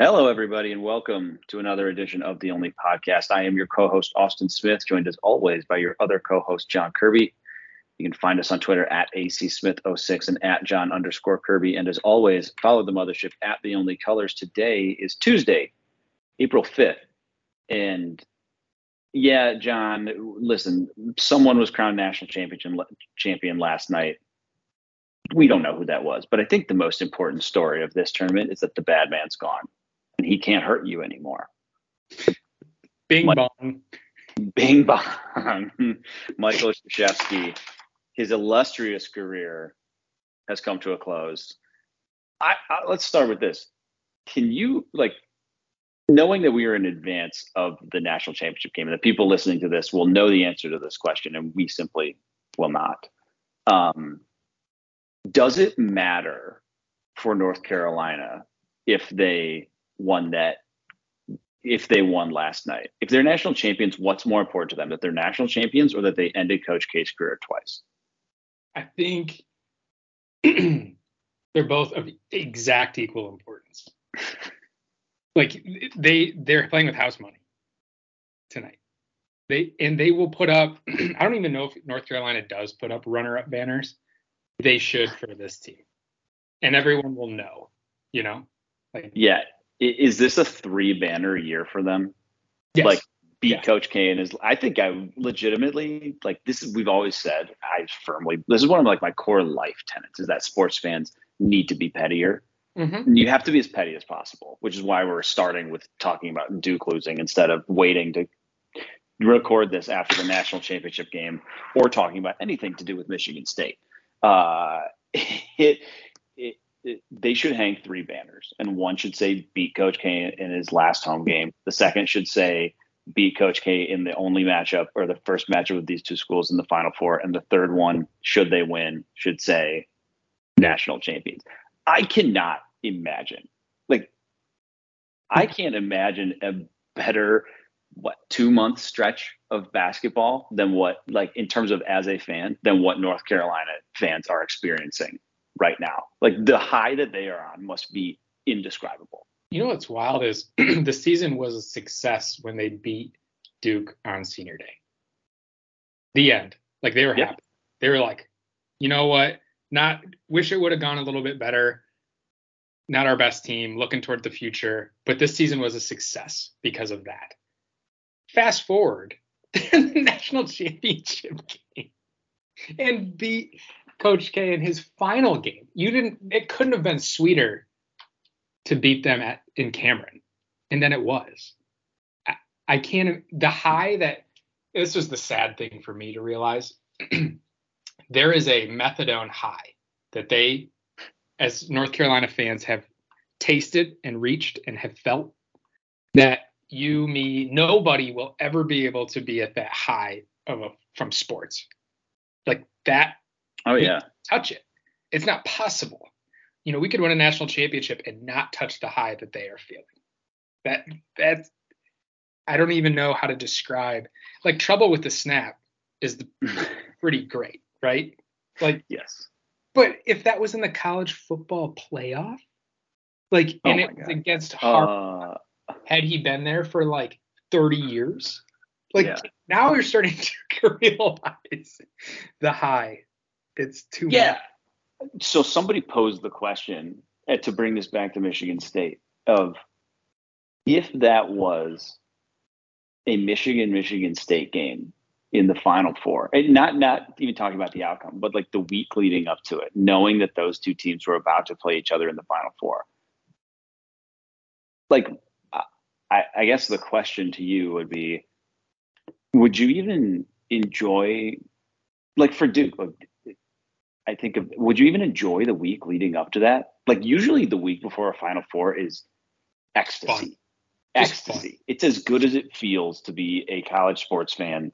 Hello, everybody, and welcome to another edition of the Only Podcast. I am your co host, Austin Smith, joined as always by your other co host, John Kirby. You can find us on Twitter at ACSmith06 and at John underscore Kirby. And as always, follow the mothership at The Only Colors. Today is Tuesday, April 5th. And yeah, John, listen, someone was crowned national champion, champion last night. We don't know who that was, but I think the most important story of this tournament is that the bad man's gone he can't hurt you anymore. Bing bong. Bing bong. Michael Krzyzewski, his illustrious career has come to a close. I, I, let's start with this. Can you like knowing that we are in advance of the national championship game and that people listening to this will know the answer to this question and we simply will not. Um, does it matter for North Carolina if they won that if they won last night. If they're national champions, what's more important to them? That they're national champions or that they ended Coach K's career twice? I think they're both of exact equal importance. like they they're playing with house money tonight. They and they will put up I don't even know if North Carolina does put up runner up banners. They should for this team. And everyone will know, you know? Like Yeah, is this a three banner year for them? Yes. Like beat yeah. Coach K and his. I think I legitimately like this. Is we've always said. I firmly. This is one of like my core life tenets is that sports fans need to be pettier. Mm-hmm. You have to be as petty as possible, which is why we're starting with talking about Duke losing instead of waiting to record this after the national championship game or talking about anything to do with Michigan State. Uh, it they should hang three banners, and one should say beat Coach K in his last home game. The second should say beat Coach K in the only matchup or the first matchup with these two schools in the Final Four, and the third one, should they win, should say national champions. I cannot imagine, like, I can't imagine a better what two month stretch of basketball than what like in terms of as a fan than what North Carolina fans are experiencing right now. Like the high that they are on must be indescribable. You know what's wild is the season was a success when they beat Duke on senior day. The end. Like they were happy. They were like, you know what? Not wish it would have gone a little bit better. Not our best team, looking toward the future. But this season was a success because of that. Fast forward, the national championship game and beat Coach K in his final game. You didn't. It couldn't have been sweeter to beat them at in Cameron, and then it was. I, I can't. The high that this was the sad thing for me to realize. there is a methadone high that they, as North Carolina fans, have tasted and reached and have felt that you, me, nobody will ever be able to be at that high of a from sports. Like that Oh yeah. Touch it. It's not possible. You know, we could win a national championship and not touch the high that they are feeling. That that I don't even know how to describe. Like trouble with the snap is the, pretty great, right? Like yes. But if that was in the college football playoff, like oh and it was against Harbaugh, uh, had he been there for like 30 years, like yeah. now you're starting to realize the high it's too yeah. Much. So somebody posed the question uh, to bring this back to Michigan State of if that was a Michigan Michigan State game in the Final Four, and not not even talking about the outcome, but like the week leading up to it, knowing that those two teams were about to play each other in the Final Four. Like, I, I guess the question to you would be, would you even enjoy, like for Duke? I think of, would you even enjoy the week leading up to that? Like usually the week before a Final Four is ecstasy. Fun. Ecstasy. Fun. It's as good as it feels to be a college sports fan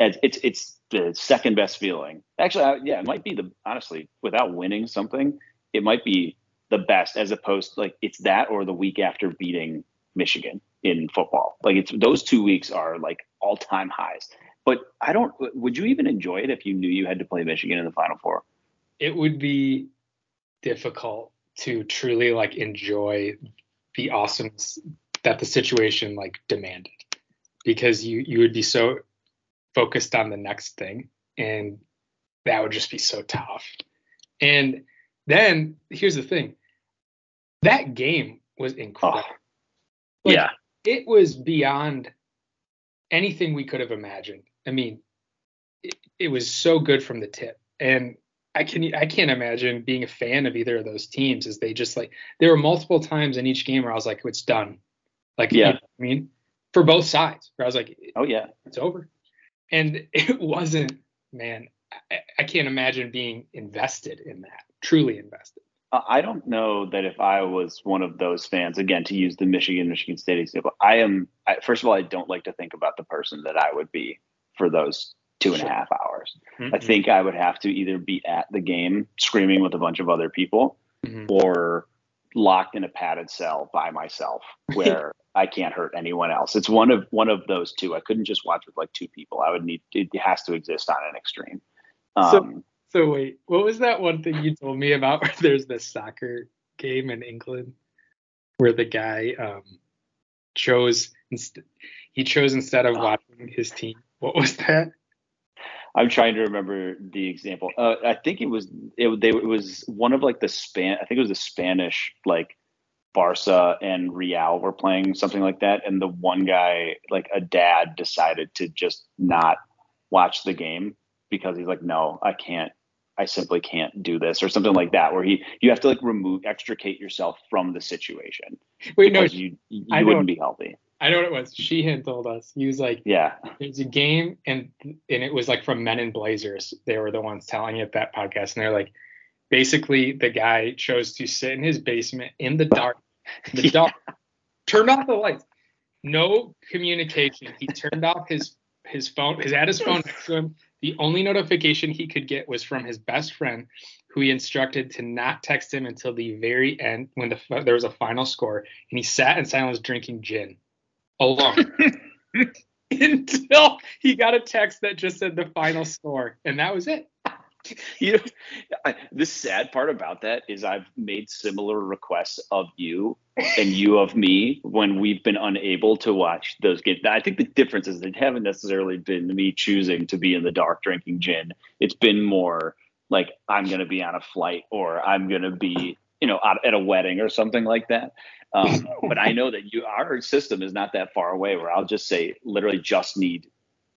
it's it's the second best feeling. Actually, yeah, it might be the honestly without winning something, it might be the best as opposed to like it's that or the week after beating Michigan in football. Like it's those two weeks are like all time highs. But I don't. Would you even enjoy it if you knew you had to play Michigan in the Final Four? It would be difficult to truly like enjoy the awesomeness that the situation like demanded because you you would be so focused on the next thing and that would just be so tough. And then here's the thing. That game was incredible. Oh, like, yeah. it was beyond anything we could have imagined. I mean it, it was so good from the tip. And I can I can't imagine being a fan of either of those teams as they just like there were multiple times in each game where I was like it's done. Like yeah. You know I mean for both sides where I was like oh yeah it's over and it wasn't man I, I, can't imagine being invested in that truly invested i don't know that if i was one of those fans again to use the michigan michigan state example i am I, first of all i don't like to think about the person that i would be for those two and a half hours mm-hmm. i think i would have to either be at the game screaming with a bunch of other people mm-hmm. or locked in a padded cell by myself where I can't hurt anyone else. It's one of one of those two. I couldn't just watch with like two people. I would need it has to exist on an extreme. Um, so, so wait, what was that one thing you told me about? Where there's this soccer game in England where the guy um, chose he chose instead of uh, watching his team. What was that? I'm trying to remember the example. Uh, I think it was it, they, it was one of like the span. I think it was the Spanish like Barca and Real were playing something like that, and the one guy, like a dad, decided to just not watch the game because he's like, no, I can't. I simply can't do this, or something like that, where he you have to like remove extricate yourself from the situation. Wait, no, you you I wouldn't be healthy. I know what it was. Sheehan told us. He was like, "Yeah, there's a game, and and it was like from Men in Blazers. They were the ones telling it that podcast, and they're like, basically the guy chose to sit in his basement in the dark, the yeah. dark, turned off the lights, no communication. He turned off his his phone. His had his phone next to him. The only notification he could get was from his best friend, who he instructed to not text him until the very end when the there was a final score, and he sat in silence drinking gin alone. until he got a text that just said the final score, and that was it. you know, I, the sad part about that is I've made similar requests of you and you of me when we've been unable to watch those games. I think the difference is they haven't necessarily been me choosing to be in the dark drinking gin. It's been more like I'm going to be on a flight or I'm going to be, you know, at a wedding or something like that. Um, but I know that you, our system is not that far away where I'll just say literally just need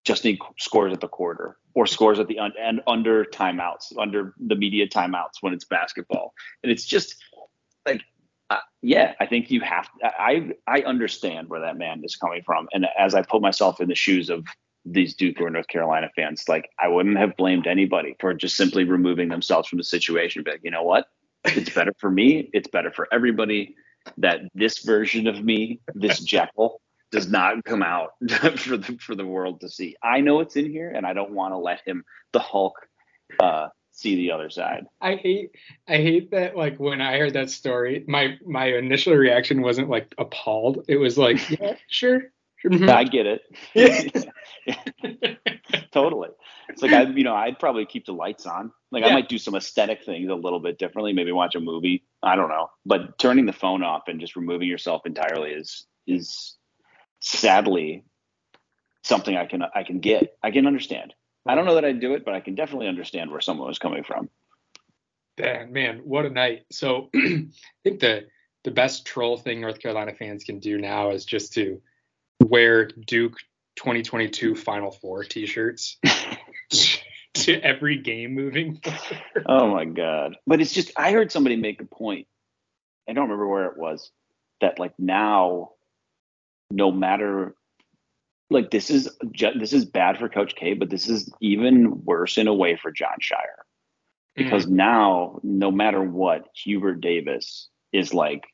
just need scores at the quarter or scores at the un- and under timeouts, under the media timeouts when it's basketball. And it's just like, uh, yeah, I think you have. I I understand where that man is coming from, and as I put myself in the shoes of these Duke or North Carolina fans, like I wouldn't have blamed anybody for just simply removing themselves from the situation. Like, you know what? It's better for me. It's better for everybody that this version of me, this Jekyll, does not come out for the for the world to see. I know it's in here, and I don't want to let him, the Hulk, uh, see the other side. I hate I hate that like when I heard that story, my my initial reaction wasn't like appalled. It was like, yeah, sure. I get it. Totally. It's like I, you know, I'd probably keep the lights on. Like yeah. I might do some aesthetic things a little bit differently. Maybe watch a movie. I don't know. But turning the phone off and just removing yourself entirely is is sadly something I can I can get. I can understand. I don't know that I'd do it, but I can definitely understand where someone was coming from. Man, what a night. So I think the the best troll thing North Carolina fans can do now is just to wear Duke 2022 Final Four T-shirts to every game moving forward. Oh my god! But it's just I heard somebody make a point. I don't remember where it was that like now, no matter like this is this is bad for Coach K, but this is even worse in a way for Jon Scheyer because mm-hmm. now no matter what, Hubert Davis is like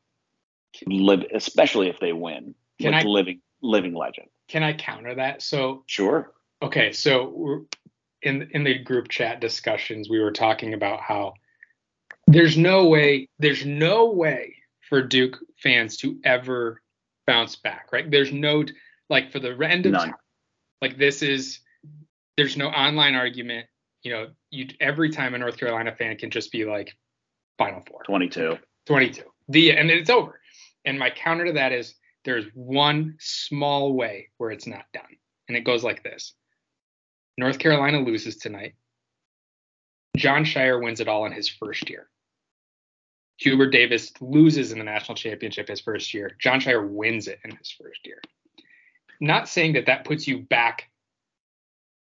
live, especially if they win, Can like I, living living legend. Can I counter that? So sure. Okay, so in in the group chat discussions, we were talking about how there's no way, there's no way for Duke fans to ever bounce back, right? There's no like for the end of None. like this is there's no online argument. You know, you every time a North Carolina fan can just be like Final Four. 22. 22. The and it's over. And my counter to that is there's one small way where it's not done. And it goes like this. North Carolina loses tonight. Jon Scheyer wins it all in his first year. Hubert Davis loses in the national championship his first year. Jon Scheyer wins it in his first year. Not saying that that puts you back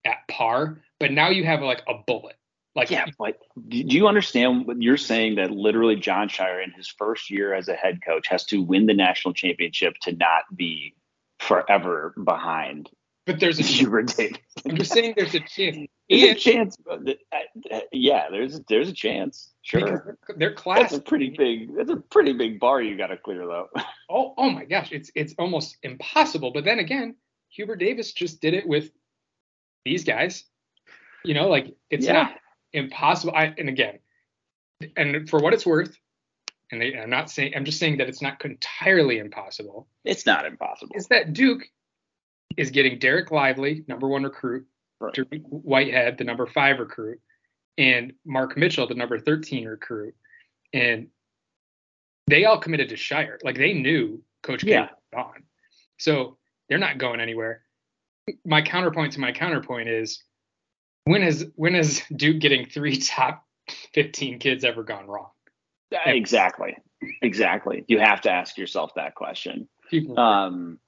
at par, but now you have like a bullet. Like yeah, but do you understand what you're saying that literally Jon Scheyer in his first year as a head coach has to win the national championship to not be forever behind but there's a Hubert Davis. I'm just saying there's a chance. There's and, a chance. Yeah, there's there's a chance. Sure. They're, they're class. That's a pretty big. That's a pretty big bar you got to clear though. Oh oh my gosh, it's it's almost impossible. But then again, Hubert Davis just did it with these guys. You know, like it's yeah. not impossible. I and again, and for what it's worth, and they, I'm not saying I'm just saying that it's not entirely impossible. It's not impossible. Is that Duke is getting Dereck Lively, number one recruit, right. Whitehead, the number five recruit, and Mark Mitchell, the number 13 recruit. And they all committed to Scheyer. Like they knew Coach K yeah. was gone. So they're not going anywhere. My counterpoint to my counterpoint is when has when has Duke getting three top 15 kids ever gone wrong? Exactly. Exactly. You have to ask yourself that question. Um,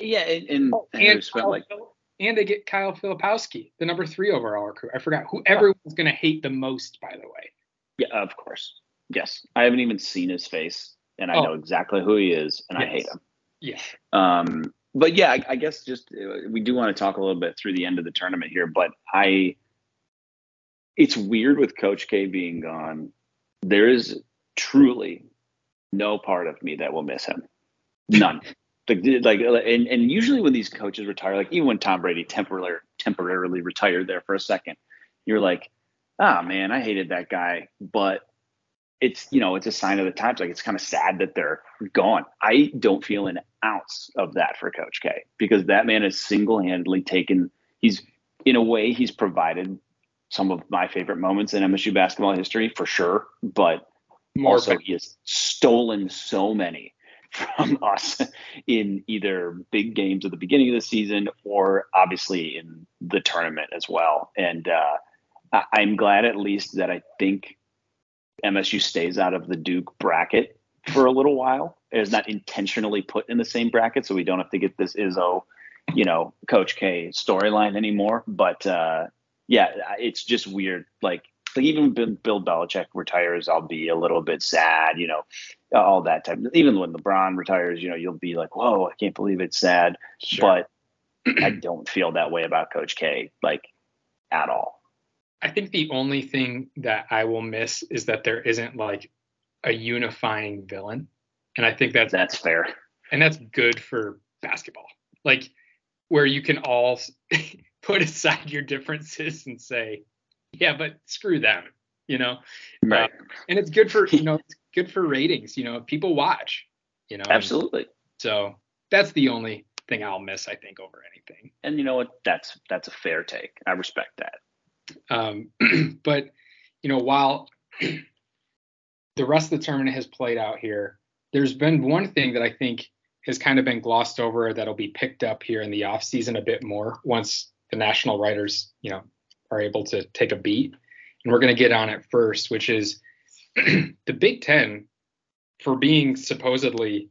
yeah, and and, oh, and, spent like and they get Kyle Filipowski, the number three overall recruit. I forgot who everyone's gonna hate the most, by the way. Yeah, of course. Yes, I haven't even seen his face, and I oh. know exactly who he is, and yes. I hate him. Yeah. Um, but yeah, I, I guess just uh, we do want to talk a little bit through the end of the tournament here, but I, it's weird with Coach K being gone. There is truly no part of me that will miss him. None. Like like and, and usually when these coaches retire like even when tom brady temporarily temporarily retired there for a second you're like ah oh, man i hated that guy. But it's you know it's a sign of the times. Like it's kind of sad that they're gone. I don't feel an ounce of that for coach k because that man has single-handedly taken he's in a way he's provided some of my favorite moments in msu basketball history for sure but More also he has stolen so many from us in either big games at the beginning of the season or obviously in the tournament as well. And uh, I'm glad at least that I think MSU stays out of the Duke bracket for a little while. It is not intentionally put in the same bracket, so we don't have to get this Izzo, you know, Coach K storyline anymore. But uh, yeah, it's just weird. Like like even Bill Belichick retires, I'll be a little bit sad, you know, all that type. Even when LeBron retires, you know, you'll be like, whoa, I can't believe it's sad. Sure. But I don't feel that way about Coach K, like at all. I think the only thing that I will miss is that there isn't like a unifying villain, and I think that's that's fair, and that's good for basketball. Like where you can all put aside your differences and say, yeah, but screw them, you know. Right. Uh, and it's good for you know it's good for ratings. You know, people watch. You know. Absolutely. So that's the only thing I'll miss, I think, over anything. And you know what? That's that's a fair take. I respect that. Um, but you know, while the rest of the tournament has played out here, there's been one thing that I think has kind of been glossed over that'll be picked up here in the off season a bit more once the national writers, you know, are able to take a beat. And we're going to get on it first, which is the Big Ten, for being supposedly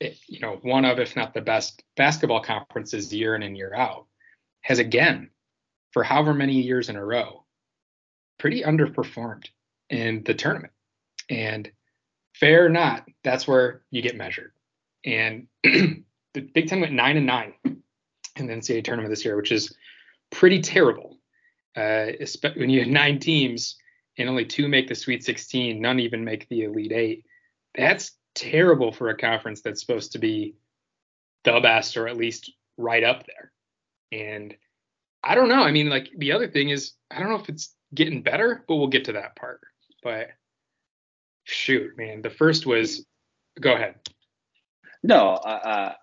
you know, one of, if not the best basketball conferences year in and year out, has again, for however many years in a row, pretty underperformed in the tournament. And fair or not, that's where you get measured. And the Big Ten went nine and nine in the NCAA tournament this year, which is pretty terrible. Uh, when you have nine teams and only two make the Sweet 16, none even make the Elite Eight. That's terrible for a conference that's supposed to be the best or at least right up there. And I don't know. I mean, like the other thing is, I don't know if it's getting better, but we'll get to that part. But shoot, man, the first was. Go ahead. No, uh,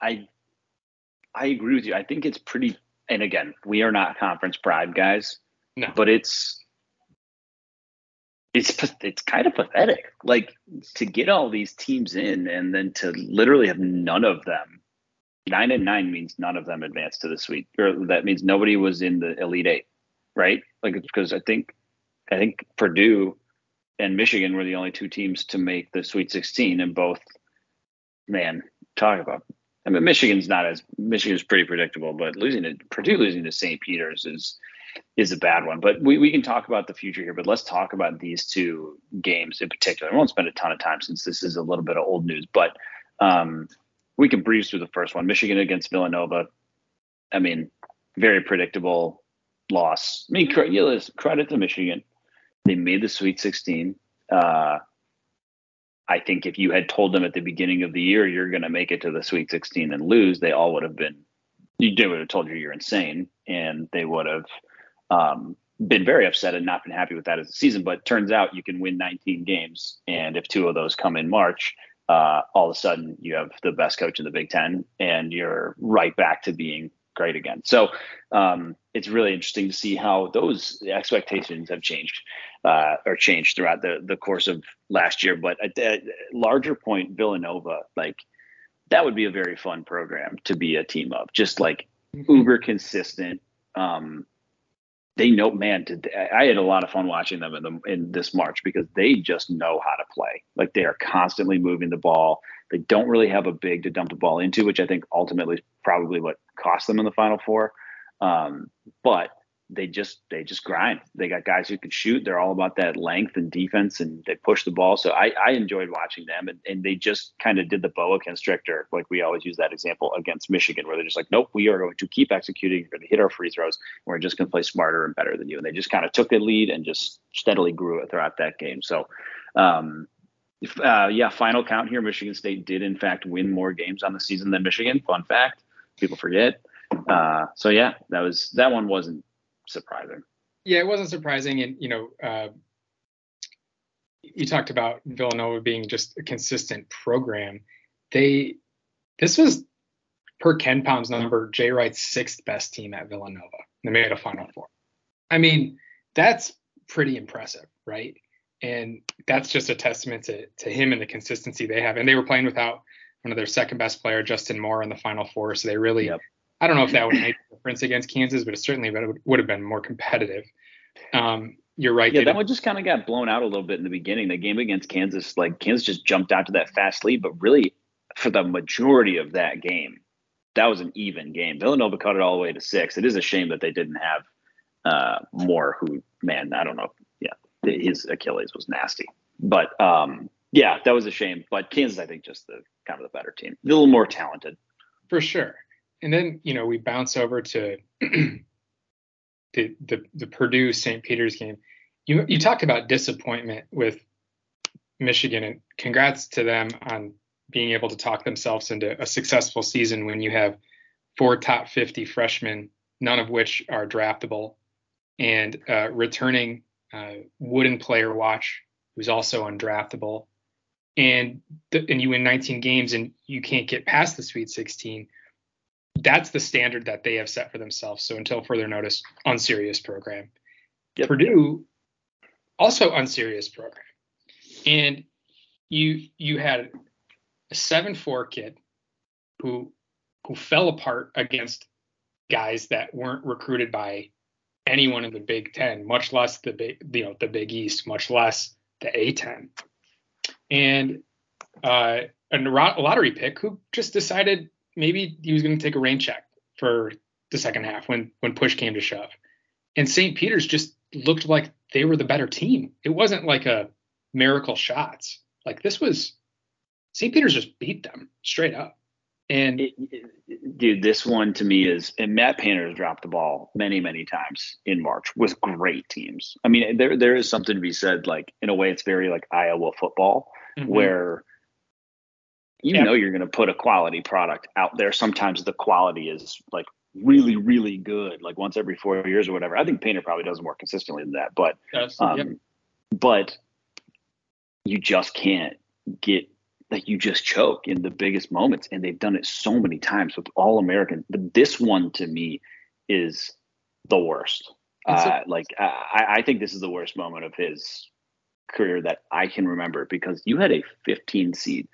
I I agree with you. I think it's pretty. And again, we are not conference pride guys. No. But it's it's it's kind of pathetic. Like to get all these teams in and then to literally have none of them. Nine and nine means none of them advanced to the Sweet, or that means nobody was in the Elite Eight, right? Like because I think I think Purdue and Michigan were the only two teams to make the Sweet 16, and both, man, talk about. I mean, Michigan's not as Michigan's pretty predictable, but losing to Purdue losing to St. Peter's is is a bad one. But we, we can talk about the future here, but let's talk about these two games in particular. I won't spend a ton of time since this is a little bit of old news, but um, we can breeze through the first one. Michigan against Villanova. I mean, very predictable loss. I mean, credit to Michigan. They made the Sweet 16. Uh, I think if you had told them at the beginning of the year you're going to make it to the Sweet 16 and lose, they all would have been. They would have told you you're insane, and they would have um, been very upset and not been happy with that as a season. But turns out you can win 19 games, and if two of those come in March, uh, all of a sudden you have the best coach in the Big Ten, and you're right back to being great again. So um, it's really interesting to see how those expectations have changed uh, or changed throughout the the course of last year. But at a larger point, Villanova, like that would be a very fun program to be a team of, just like mm-hmm. uber consistent. Um, they know, man. I had a lot of fun watching them in the in this March because they just know how to play. Like they are constantly moving the ball. They don't really have a big to dump the ball into, which I think ultimately is probably what cost them in the Final Four. Um, but they just they just grind. They got guys who can shoot. They're all about that length and defense, and they push the ball. So I, I enjoyed watching them, and, and they just kind of did the boa constrictor, like we always use that example against Michigan, where they're just like, nope, we are going to keep executing. We're going to hit our free throws. we're just going to play smarter and better than you. And they just kind of took the lead and just steadily grew it throughout that game. So, um, if, uh, yeah, final count here. Michigan State did in fact win more games on the season than Michigan. Fun fact, people forget. Uh, so yeah, that was that one wasn't surprising. Yeah, it wasn't surprising, and you know, uh, you talked about Villanova being just a consistent program. They this was per KenPom's number, Jay Wright's sixth best team at Villanova. They made a Final Four. I mean, that's pretty impressive, right? And that's just a testament to to him and the consistency they have. And they were playing without one of their second best player, Justin Moore, in the Final Four, so they really yep. I don't know if that would make a difference against Kansas, but it certainly would have been more competitive. Um, you're right. Yeah, that one just kind of got blown out a little bit in the beginning. The game against Kansas, like Kansas just jumped out to that fast lead, but really for the majority of that game, that was an even game. Villanova cut it all the way to six. It is a shame that they didn't have uh, more. Who, man, I don't know. Yeah, his Achilles was nasty, but um, yeah, that was a shame. But Kansas, I think, just the kind of the better team, a little more talented. For sure and then you know we bounce over to the, the the Purdue St. Peter's game. You you talked about disappointment with Michigan, and congrats to them on being able to talk themselves into a successful season when you have four top 50 freshmen, none of which are draftable, and uh, returning uh, Wooden player watch, who's also undraftable, and th- and you win 19 games and you can't get past the Sweet 16 that's the standard that they have set for themselves. So until further notice, unserious program. Yep. Purdue, also unserious program. And you you had a seven four kid who who fell apart against guys that weren't recruited by anyone in the Big Ten, much less the big you know the Big East, much less the A10. And uh, a lottery pick who just decided maybe he was going to take a rain check for the second half when when push came to shove. And St. Peter's just looked like they were the better team. It wasn't like a miracle shots. Like this was St. Peter's just beat them straight up. And it, it, dude, this one to me is and Matt Painter has dropped the ball many, many times in March with great teams. I mean, there there is something to be said, like in a way it's very like Iowa football, mm-hmm. where you know you're going to put a quality product out there. Sometimes the quality is like really, really good, like once every four years or whatever. I think Painter probably does more consistently than that, but um, yep. but you just can't get like you just choke in the biggest moments, and they've done it so many times with all American. But this one to me is the worst. Uh, like I, I think this is the worst moment of his career that I can remember because you had a 15 seed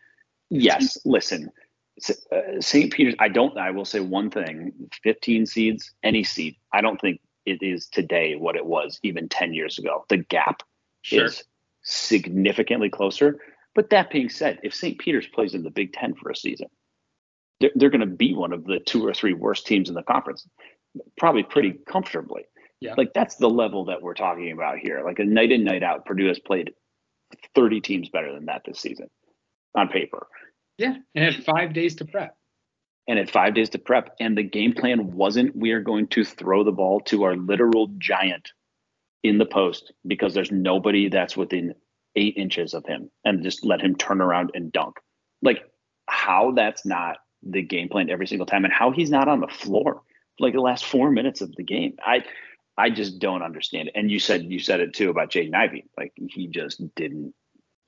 Yes, listen, St. Uh, Peter's. I don't. I will say one thing: 15 seeds, any seed. I don't think it is today what it was even 10 years ago. The gap sure. is significantly closer. But that being said, if St. Peter's plays in the Big Ten for a season, they're, they're going to be one of the two or three worst teams in the conference, probably pretty comfortably. Yeah. Like that's the level that we're talking about here. Like a night in, night out, Purdue has played 30 teams better than that this season on paper. Yeah, and had five days to prep. And had five days to prep. And the game plan wasn't we are going to throw the ball to our literal giant in the post because there's nobody that's within eight inches of him and just let him turn around and dunk. Like how that's not the game plan every single time and how he's not on the floor like the last four minutes of the game. I I just don't understand it. And you said you said it too about Jaden Ivey. Like he just didn't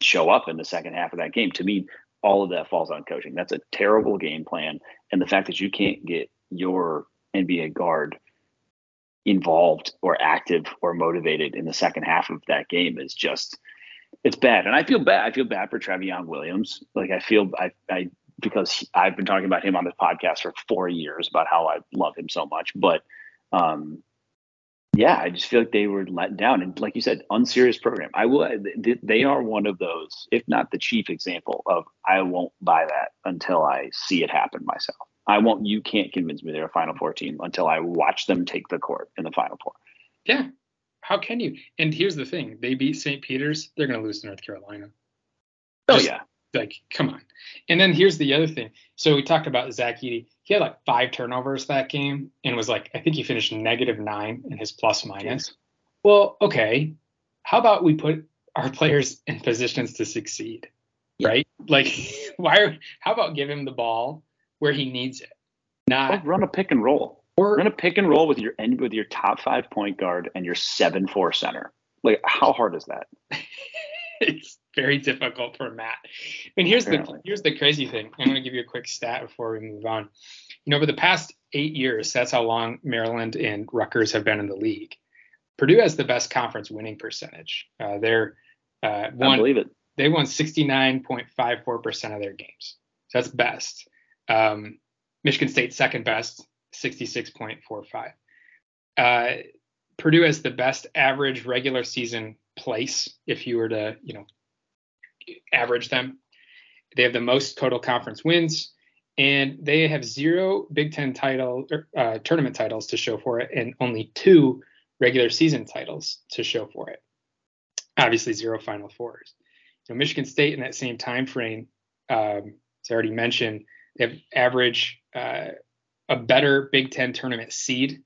show up in the second half of that game. To me, all of that falls on coaching. That's a terrible game plan. And the fact that you can't get your NBA guard involved or active or motivated in the second half of that game is just it's bad. And I feel bad. I feel bad for Trevion Williams. Like I feel I I because I've been talking about him on this podcast for four years about how I love him so much. But um yeah, I just feel like they were let down. And like you said, unserious program. I will. They are one of those, if not the chief example of I won't buy that until I see it happen myself. I won't. You can't convince me they're a Final Four team until I watch them take the court in the Final Four. Yeah. How can you? And here's the thing: they beat St. Peter's. They're going to lose to North Carolina. Oh just, yeah. Like, come on. And then here's the other thing. So we talked about Zach Edey he had like five turnovers that game and was like, I think he finished negative nine in his plus minus. Well, okay. How about we put our players in positions to succeed? Yeah. Right? Like, why? How about give him the ball where he needs it? Not run a pick and roll. Or run a pick and roll with your end with your top five point guard and your seven four center. Like, how hard is that? it's very difficult for Matt. And here's Apparently. the here's the crazy thing. I'm going to give you a quick stat before we move on. You know, over the past eight years, that's how long Maryland and Rutgers have been in the league. Purdue has the best conference winning percentage. Uh, they're uh, won, I believe it. They won 69.54 percent of their games. So that's best. Um, Michigan State second best, 66.45. Uh, Purdue has the best average regular season place if you were to, you know, average them. They have the most total conference wins, and they have zero Big Ten title er, uh, tournament titles to show for it, and only two regular season titles to show for it. Obviously, zero Final Fours. So Michigan State in that same time frame, um, as I already mentioned, they have average uh, a better Big Ten tournament seed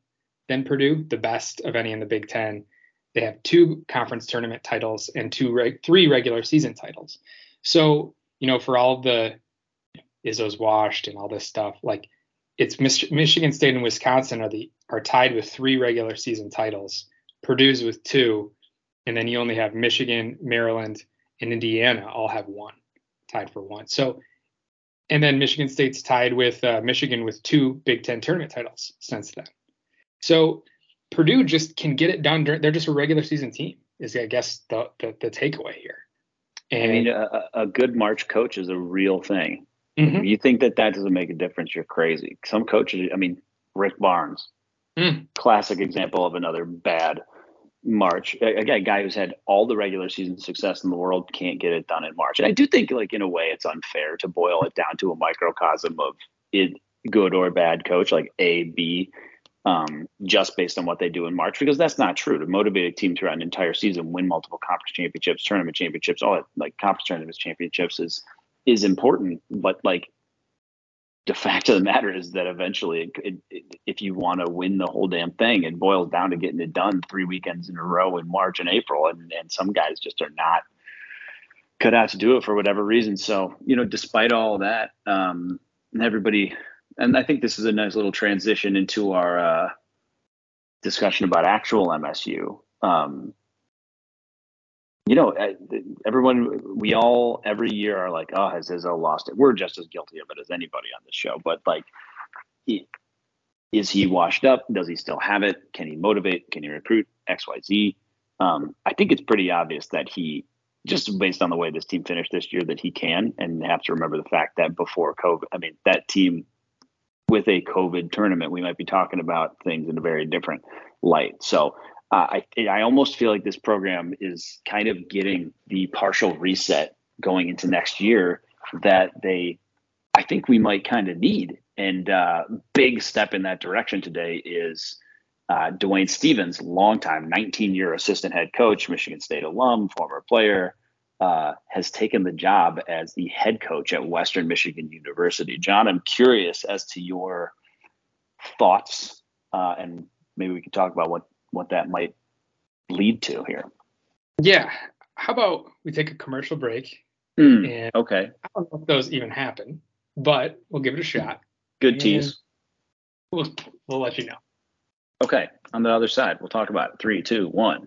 than Purdue, the best of any in the Big Ten, they have two conference tournament titles and two reg- three regular season titles. So, you know, for all the Izzo's washed and all this stuff, like it's Mich- Michigan State and Wisconsin are the are tied with three regular season titles. Purdue's with two, and then you only have Michigan, Maryland, and Indiana all have one, tied for one. So, and then Michigan State's tied with uh, Michigan with two Big Ten tournament titles since then. So Purdue just can get it done. During, they're just a regular season team. Is I guess the the, the takeaway here. And, I mean, a, a, good March coach is a real thing. Mm-hmm. you think that that doesn't make a difference, you're crazy. Some coaches, I mean, Rick Barnes, mm. classic example of another bad March. Again, a guy who's had all the regular season success in the world can't get it done in March. And I do think, like in a way, it's unfair to boil it down to a microcosm of it, good or bad coach, like A, B, um, just based on what they do in March, because that's not true. To motivate a team throughout an entire season, win multiple conference championships, tournament championships, all that, like conference tournaments championships is is important. But like the fact of the matter is that eventually, it, it, if you want to win the whole damn thing, it boils down to getting it done three weekends in a row in March and April. And, and some guys just are not cut out to do it for whatever reason. So, you know, despite all that, um, everybody, and I think this is a nice little transition into our uh, discussion about actual MSU. Um, you know, everyone, we all every year are like, oh, has Izzo lost it? We're just as guilty of it as anybody on this show. But like, is he washed up? Does he still have it? Can he motivate? Can he recruit X, Y, Z? Um, I think it's pretty obvious that he, just based on the way this team finished this year, that he can. And have to remember the fact that before COVID, I mean, that team with a COVID tournament, we might be talking about things in a very different light. So uh, I I almost feel like this program is kind of getting the partial reset going into next year that they I think we might kind of need. And uh, big step in that direction today is uh, Dwayne Stephens, longtime 19 year assistant head coach, Michigan State alum, former player, uh, has taken the job as the head coach at Western Michigan University. John, I'm curious as to your thoughts, uh, and maybe we can talk about what what that might lead to here. Yeah. How about we take a commercial break? Mm, and okay. I don't know if those even happen, but we'll give it a shot. Good tease. We'll, we'll let you know. Okay. On the other side, we'll talk about it. Three, two, one.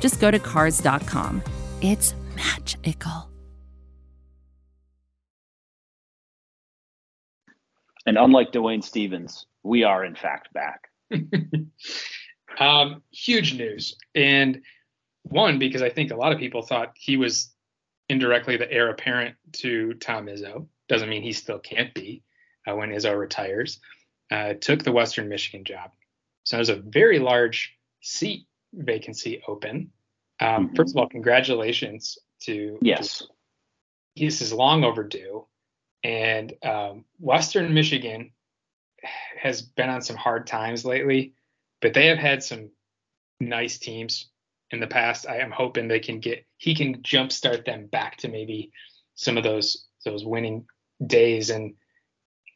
just go to Cars.com. It's magical. And unlike Dwayne Stephens, we are in fact back. um, huge news. And one, because I think a lot of people thought he was indirectly the heir apparent to Tom Izzo. Doesn't mean he still can't be uh, when Izzo retires. Uh, took the Western Michigan job. So there's a very large seat vacancy open. Um, mm-hmm. First of all, congratulations to yes. To, this is long overdue. And um, Western Michigan has been on some hard times lately, but they have had some nice teams in the past. I am hoping they can get he can jumpstart them back to maybe some of those those winning days. And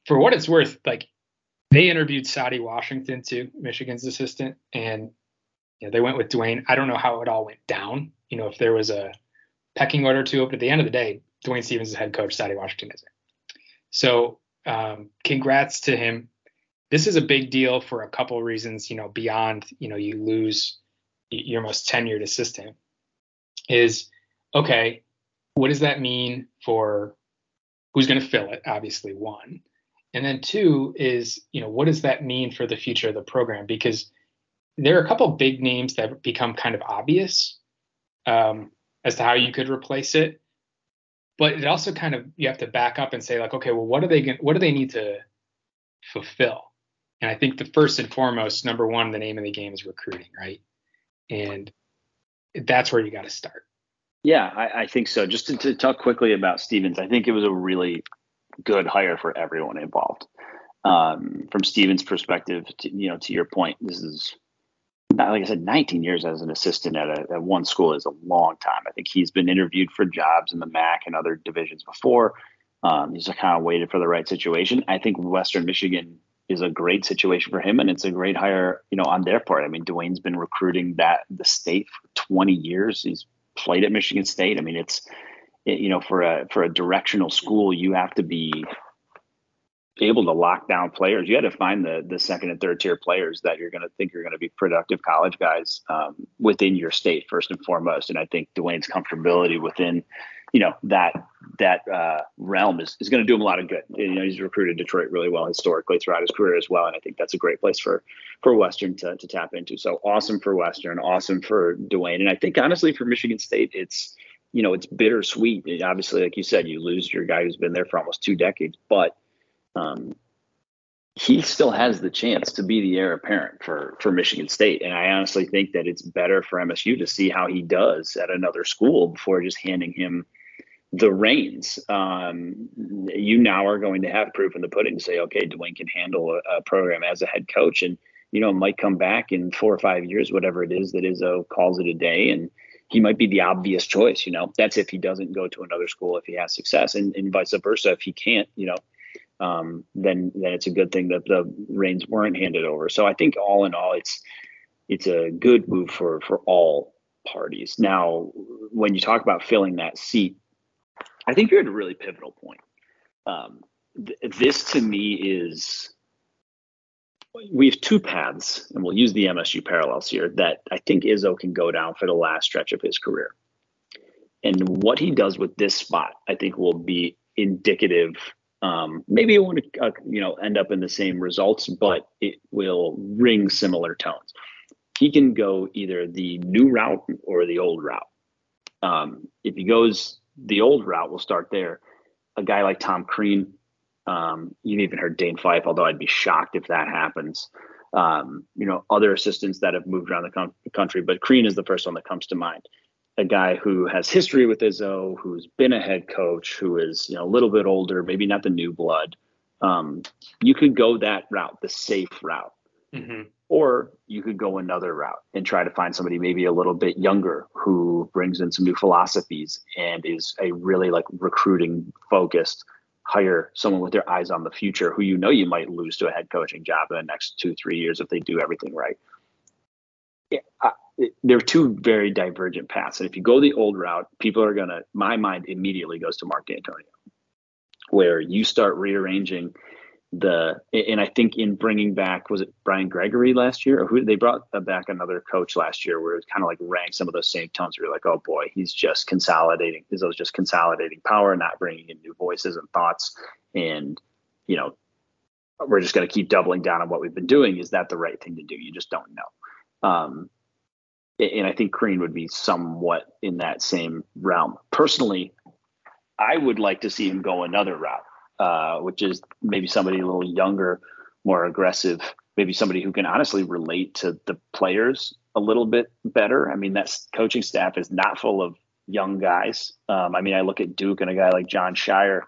for what it's worth, like they interviewed Saddi Washington too, Michigan's assistant, and know, they went with Dwayne. I don't know how it all went down. You know, if there was a pecking order to it, but at the end of the day, Dwayne Stephens is head coach, Saddi Washington isn't. So um, congrats to him. This is a big deal for a couple of reasons, you know, beyond, you know, you lose your most tenured assistant is okay, what does that mean for who's going to fill it? Obviously, one. And then two is, you know, what does that mean for the future of the program? Because there are a couple big names that become kind of obvious um, as to how you could replace it. But it also kind of you have to back up and say like okay well what are they what do they need to fulfill? And i think the first and foremost number one the name of the game is recruiting right? And that's where you got to start. Yeah I, I, think so. Just to, to, talk quickly about Stephens, i think it was a really good hire for everyone involved. Um, from Stephens' perspective to, you know to your point this is like I said, 19 years as an assistant at, a, at one school is a long time. I think he's been interviewed for jobs in the MAC and other divisions before. Um, he's kind of waited for the right situation. I think Western Michigan is a great situation for him, and it's a great hire, you know, on their part. I mean, Dwayne's been recruiting that the state for 20 years. He's played at Michigan State. I mean, it's it, you know, for a for a directional school, you have to be able to lock down players. You had to find the the second and third tier players that you're going to think are going to be productive college guys um, within your state first and foremost. And I think Dwayne's comfortability within, you know, that that uh, realm is, is going to do him a lot of good. You know, he's recruited Detroit really well historically throughout his career as well, and I think that's a great place for for Western to to tap into. So awesome for Western, awesome for Dwayne, and I think honestly for Michigan State, it's you know it's bittersweet. It, obviously, like you said, you lose your guy who's been there for almost two decades, but um, he still has the chance to be the heir apparent for for Michigan State, and I honestly think that it's better for MSU to see how he does at another school before just handing him the reins. Um, you now are going to have proof in the pudding to say, okay, Dwayne can handle a, a, program as a head coach, and you know might come back in four or five years, whatever it is that Izzo calls it a day, and he might be the obvious choice. You know, that's if he doesn't go to another school if he has success, and, and vice versa if he can't. You know um, then then it's a good thing that the reins weren't handed over. So I think all in all, it's it's a good move for for all parties. Now, when you talk about filling that seat, I think you're at a really pivotal point. Um, th- this to me is we have two paths, and we'll use the MSU parallels here that I think Izzo can go down for the last stretch of his career. And what he does with this spot, I think, will be indicative um, maybe it won't, uh, you know, end up in the same results, but it will ring similar tones. He can go either the new route or the old route. Um, if he goes the old route, we'll start there. A guy like Tom Crean, um, you've even heard Dane Fife, although I'd be shocked if that happens. Um, you know, other assistants that have moved around the, com- country, but Crean is the first one that comes to mind a guy who has history with Izzo, who's been a head coach, who is you know a little bit older, maybe not the new blood. Um, you could go that route, the safe route, mm-hmm. or you could go another route and try to find somebody maybe a little bit younger who brings in some new philosophies and is a really like recruiting focused hire someone with their eyes on the future who you know you might lose to a head coaching job in the next two three years if they do everything right yeah, they're two very divergent paths. And if you go the old route, people are gonna. My mind immediately goes to Mark Dantonio, where you start rearranging the. And I think in bringing back was it Brian Gregory last year, or who they brought back another coach last year, where it kind of like rang some of those same tones. Where you're like, oh boy, he's just consolidating. He's just consolidating power, not bringing in new voices and thoughts. And you know, we're just going to keep doubling down on what we've been doing. Is that the right thing to do? You just don't know. Um, and I think Crean would be somewhat in that same realm. Personally, I would like to see him go another route, uh, which is maybe somebody a little younger, more aggressive, maybe somebody who can honestly relate to the players a little bit better. I mean, that coaching staff is not full of young guys. Um, I mean, I look at Duke and a guy like Jon Scheyer,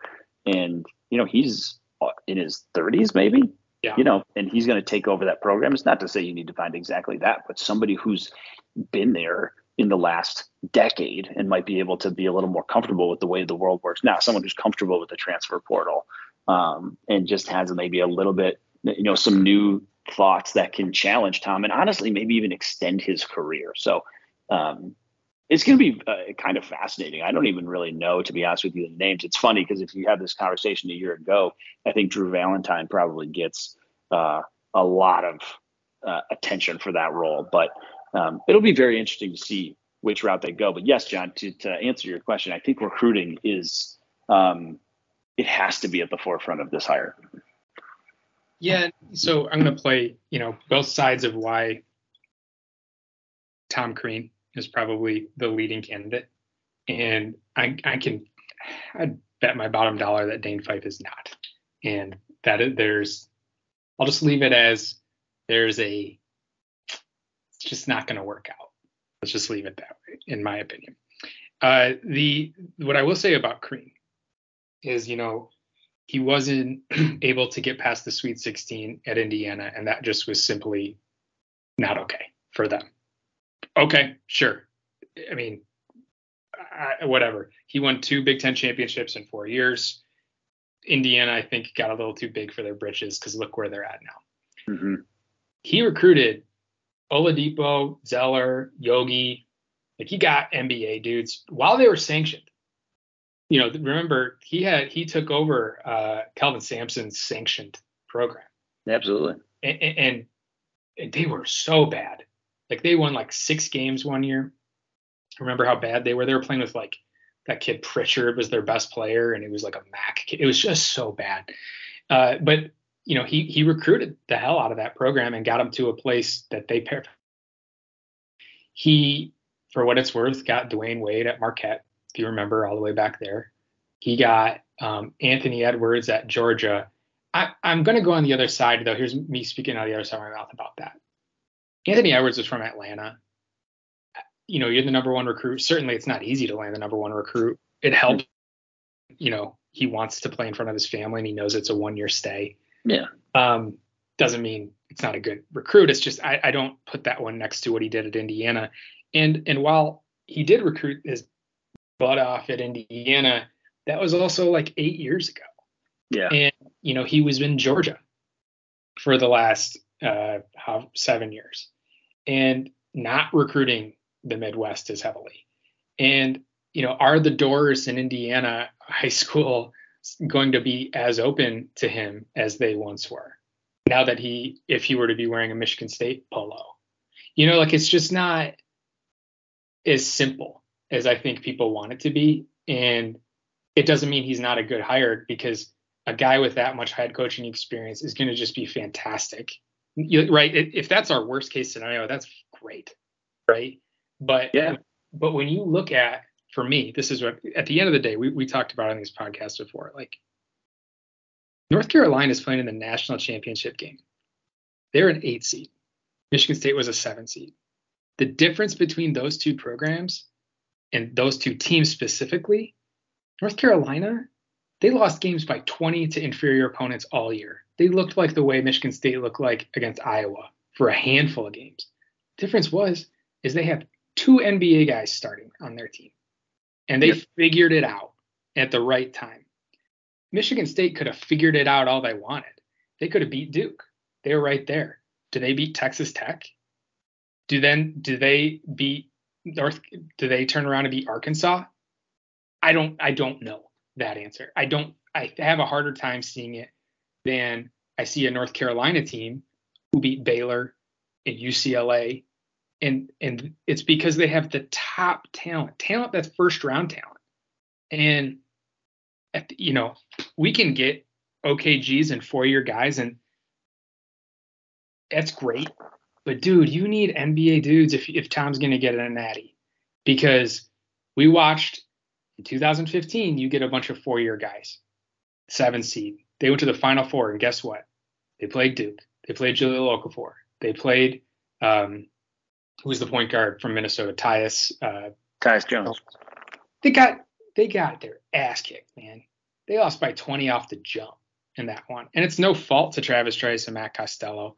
and you know he's in his 30s, maybe. Yeah. You know, and he's going to take over that program. It's not to say you need to find exactly that, but somebody who's been there in the last decade and might be able to be a little more comfortable with the way the world works now. Someone who's comfortable with the transfer portal um, and just has maybe a little bit, you know, some new thoughts that can challenge Tom and honestly maybe even extend his career. So um, it's going to be uh, kind of fascinating. I don't even really know, to be honest with you, the names. It's funny because if you had this conversation a year ago, I think Drew Valentine probably gets uh, a lot of uh, attention for that role. But um, it'll be very interesting to see which route they go. But yes, John, to, to answer your question, I think recruiting is um, it has to be at the forefront of this hire. Yeah, so I'm going to play, you know, both sides of why Tom Crean is probably the leading candidate, and I, I can I'd bet my bottom dollar that Dane Fife is not, and that there's I'll just leave it as there's a it's just not going to work out. Let's just leave it that way, in my opinion. Uh, the what I will say about Crean is, you know, he wasn't able to get past the Sweet 16 at Indiana, and that just was simply not okay for them. Okay, sure. I mean, I, whatever. He won two Big Ten championships in four years. Indiana, I think, got a little too big for their britches because look where they're at now. Mm-hmm. He recruited Oladipo, Zeller, Yogi, like he got NBA dudes while they were sanctioned. you know, remember he had he took over uh, Kelvin Sampson's sanctioned program. Absolutely. And, and, and they were so bad. Like they won like six games one year. Remember how bad they were? They were playing with like that kid Pritchard was their best player, and it was like a Mac. Kid. It was just so bad. Uh, but you know, he he recruited the hell out of that program and got them to a place that they paired. He, for what it's worth, got Dwyane Wade at Marquette if you remember all the way back there. He got um, Anthony Edwards at Georgia. I, am going to go on the other side, though. Here's me speaking out of the other side of my mouth about that. Anthony Edwards was from Atlanta. You know, you're the number one recruit. Certainly, it's not easy to land the number one recruit. It helps. You know, he wants to play in front of his family, and he knows it's a one year stay. Yeah. Um, doesn't mean it's not a good recruit. It's just I, I don't put that one next to what he did at Indiana. And and while he did recruit his butt off at Indiana, that was also like eight years ago. Yeah. And, you know, he was in Georgia for the last uh, seven years and not recruiting the Midwest as heavily. And, you know, are the doors in Indiana high school going to be as open to him as they once were? Now that he, if he were to be wearing a Michigan State polo, you know, like it's just not as simple as I think people want it to be. And it doesn't mean he's not a good hire because a guy with that much head coaching experience is going to just be fantastic. You, right? If that's our worst case scenario, that's great. Right. But yeah. But when you look at, for me, this is what at the end of the day, we, we talked about on these podcasts before. Like North Carolina is playing in the national championship game. They're an eight seed. Michigan State was a seven seed. The difference between those two programs and those two teams specifically, North Carolina, they lost games by 20 to inferior opponents all year. They looked like the way Michigan State looked like against Iowa for a handful of games. Difference was is they had two NBA guys starting on their team, and they yep. figured it out at the right time. Michigan State could have figured it out all they wanted. They could have beat Duke. They were right there. Do they beat Texas Tech? Do then do they beat North do they turn around and beat Arkansas? I don't I don't know that answer. I don't I have a harder time seeing it than I see a North Carolina team who beat Baylor and UCLA and and it's because they have the top talent, talent that's first round talent. And at you know, we can get OKGs and four year guys and that's great. But dude, you need NBA dudes if if Tom's gonna get a natty, because we watched in 2015. You get a bunch of four year guys, seven seed. They went to the Final Four, and guess what? They played Duke. They played Jahlil Okafor. They played um, who's the point guard from Minnesota? Tyus. Uh, Tyus Jones. They got they got their ass kicked, man. They lost by 20 off the jump in that one, and it's no fault to Travis Trice and Matt Costello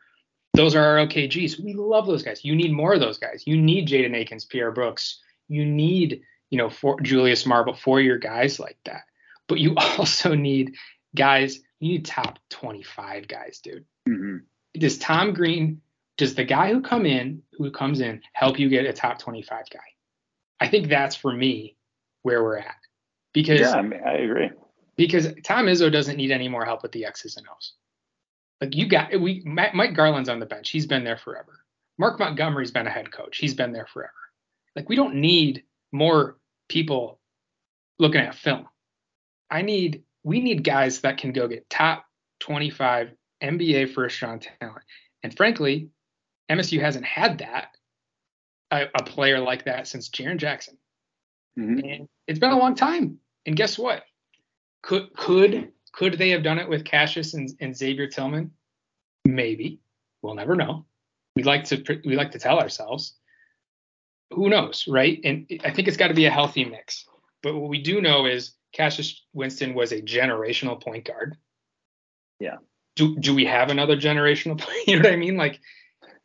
those are our OKGs. We love those guys. You need more of those guys. You need Jaden Akins, Pierre Brooks. You need, you know, for Julius Marble, four year guys like that. But you also need guys, you need top 25 guys, dude. Mm-hmm. Does Tom Crean, does the guy who come in, who comes in, help you get a top 25 guy? I think that's for me where we're at. Because yeah, I, mean, I agree. Because Tom Izzo doesn't need any more help with the X's and O's. Like you got we Mike Garland's on the bench. He's been there forever. Mark Montgomery's been a head coach. He's been there forever. Like we don't need more people looking at film. I need we need guys that can go get top 25 NBA first round talent. And frankly, MSU hasn't had that a, a player like that since Jaren Jackson. Mm-hmm. And it's been a long time. And guess what? Could could could they have done it with Cassius and, and Xavier Tillman? Maybe. We'll never know. We like to we like to tell ourselves. Who knows, right? And I think it's got to be a healthy mix. But what we do know is Cassius Winston was a generational point guard. Yeah. Do do we have another generational? You know what I mean? Like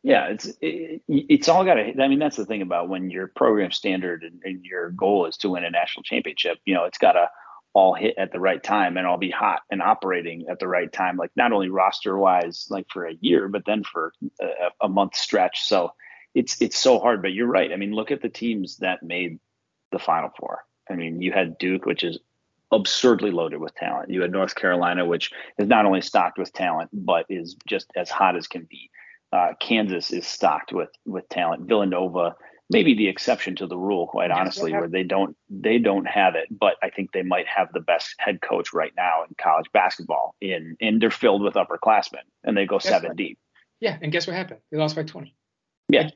yeah, it's it, it's all got to. I mean, that's the thing about when your program standard and, and, your goal is to win a national championship. You know, it's got to all hit at the right time and all be hot and operating at the right time, like not only roster wise, like for a year, but then for a, a month stretch. So it's it's so hard. But you're right. I mean, look at the teams that made the Final Four. I mean, you had Duke, which is absurdly loaded with talent. You had North Carolina, which is not only stocked with talent, but is just as hot as can be. Uh, Kansas is stocked with with talent. Villanova, maybe the exception to the rule, quite honestly, where they don't they don't have it. But I think they might have the best head coach right now in college basketball. In and they're filled with upperclassmen, and they go guess seven what? deep. Yeah, and guess what happened? They lost by twenty. Yeah,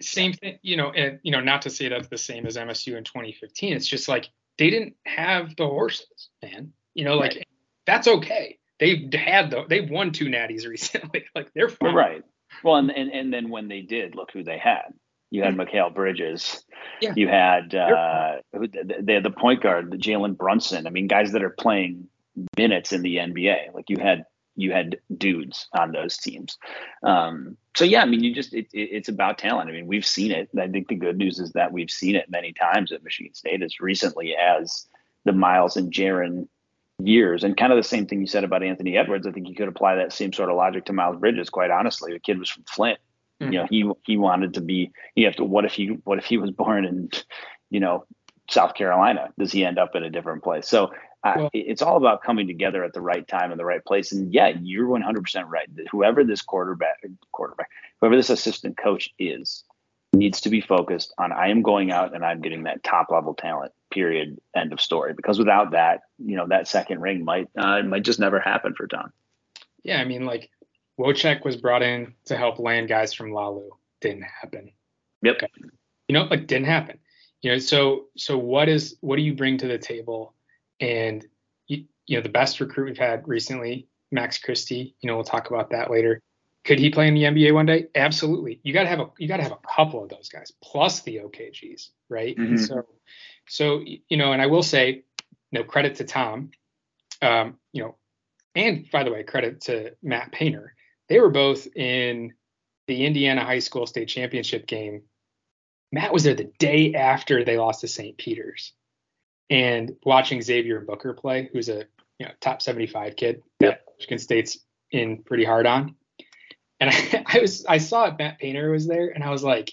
same thing. You know, and you know, not to say that's the same as MSU in 2015. It's just like they didn't have the horses, man. You know, like right. that's okay. They've had the they've won two natties recently. like they're fine. Right. Well, and, and and then when they did, look who they had. You had mm-hmm. Bridges. Yeah. You had uh, they had the point guard, the Jalen Brunson. I mean, guys that are playing minutes in the NBA. Like you had you had dudes on those teams. Um, so yeah, I mean, you just it, it, it's about talent. I mean, we've seen it. I think the good news is that we've seen it many times at Michigan State as recently as the Miles and Jaren years. And kind of the same thing you said about Anthony Edwards. I think you could apply that same sort of logic to Miles Bridges. Quite honestly, the kid was from Flint. Mm-hmm. You know, he he wanted to be. You have to. What if he What if he was born in, you know, South Carolina? Does he end up in a different place? So well, it's all about coming together at the right time in the right place. And yeah, you're 100% right. Whoever this quarterback, quarterback, whoever this assistant coach is, needs to be focused on I am going out and I'm getting that top level talent. Period. End of story. Because without that, you know, that second ring might uh, might just never happen for Tom. Yeah, I mean, like Wojcik was brought in to help land guys from Lalu. Didn't happen. Yep. Okay. You know, like didn't happen. You know, so so what is what do you bring to the table? And you, you know, the best recruit we've had recently, Max Christie. You know, we'll talk about that later. Could he play in the NBA one day? Absolutely. You got to have a you got to have a couple of those guys plus the OKGs, right? Mm-hmm. So, so you know, and I will say, no credit to Tom, um, you know, and by the way, credit to Matt Painter. They were both in the Indiana High School State Championship game. Matt was there the day after they lost to St. Peter's and watching Xavier Booker play, who's a you know top 75 kid that Michigan State's in pretty hard on. And I, I was I saw it, Matt Painter was there, and I was like,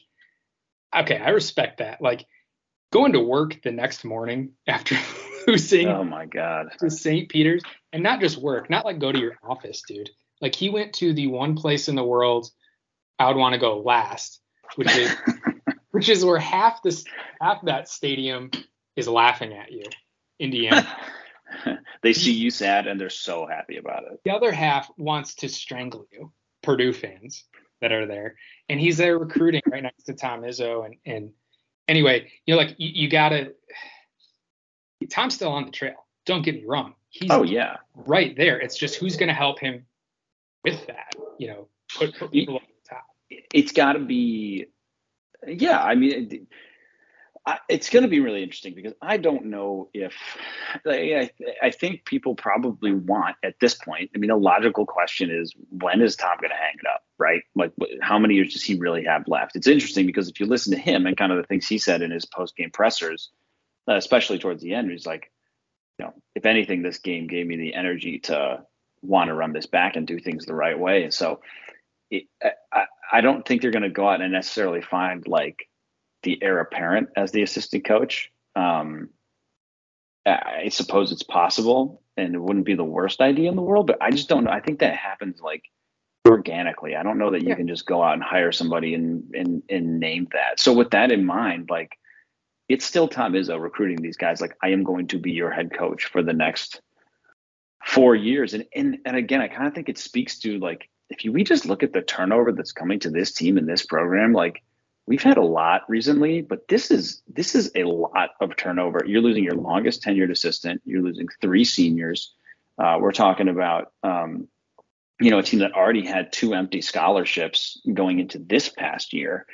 okay, I respect that. Like going to work the next morning after losing oh my god to St. Peter's, and not just work, not like go to your office, dude. Like he went to the one place in the world I would want to go last, which is which is where half this half that stadium is laughing at you, Indiana. they see you sad and they're so happy about it. The other half wants to strangle you, Purdue fans that are there. And he's there recruiting right next to Tom Izzo. And, and anyway, you know, like you, you gotta Tom's still on the trail. Don't get me wrong. He's oh yeah, right there. It's just who's gonna help him with that, you know, put, put people on the top. It's gotta be yeah, I mean I, it's going to be really interesting because I don't know if I, I think people probably want at this point. I mean, a logical question is when is Tom going to hang it up, right? Like, how many years does he really have left? It's interesting because if you listen to him and kind of the things he said in his post game pressers, uh, especially towards the end, he's like, you know, if anything, this game gave me the energy to want to run this back and do things the right way. And so, it, I, I don't think they're going to go out and necessarily find like the heir apparent as the assistant coach. Um, I suppose it's possible, and it wouldn't be the worst idea in the world. But I just don't know. I think that happens like organically. I don't know that you yeah. can just go out and hire somebody and and and name that. So with that in mind, like it's still Tom Izzo recruiting these guys. Like I am going to be your head coach for the next four years. And and and again, I kind of think it speaks to like if you we just look at the turnover that's coming to this team and this program, like we've had a lot recently, but this is this is a lot of turnover. You're losing your longest tenured assistant. You're losing three seniors. Uh, we're talking about um, you know a team that already had two empty scholarships going into this past year.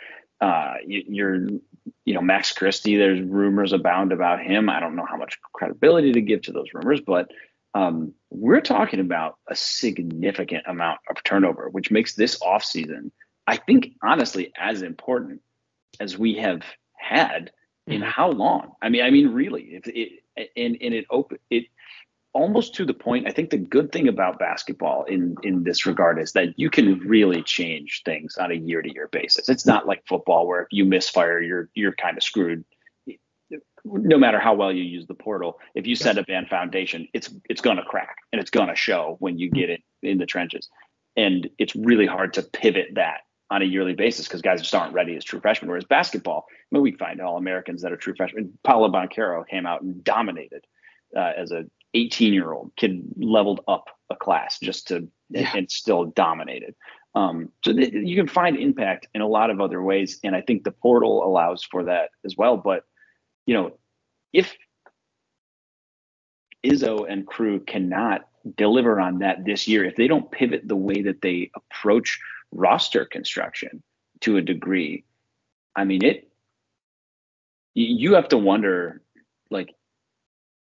Uh, you, are you know Max Christie. There's rumors abound about him. I don't know how much credibility to give to those rumors, but um, we're talking about a significant amount of turnover, which makes this offseason – I think honestly as important as we have had in mm-hmm. how long? I mean, I mean, really, if it and and it open it almost to the point. I think the good thing about basketball in in this regard is that you can really change things on a year to year basis. It's not like football where if you misfire, you're you're kind of screwed. no matter how well you use the portal, if you set a band foundation, it's it's going to crack and it's going to show when you get it in the trenches. And it's really hard to pivot that on a yearly basis because guys just aren't ready as true freshmen. Whereas basketball, I mean, we find all Americans that are true freshmen. Paolo Banchero came out and dominated uh, as a 18 year old kid, leveled up a class just to yeah. and, and, still dominated. Um, so th- you can find impact in a lot of other ways, and I think the portal allows for that as well. But you know, if Izzo and crew cannot deliver on that this year, if they don't pivot the way that they approach roster construction to a degree, I mean it. You have to wonder, like,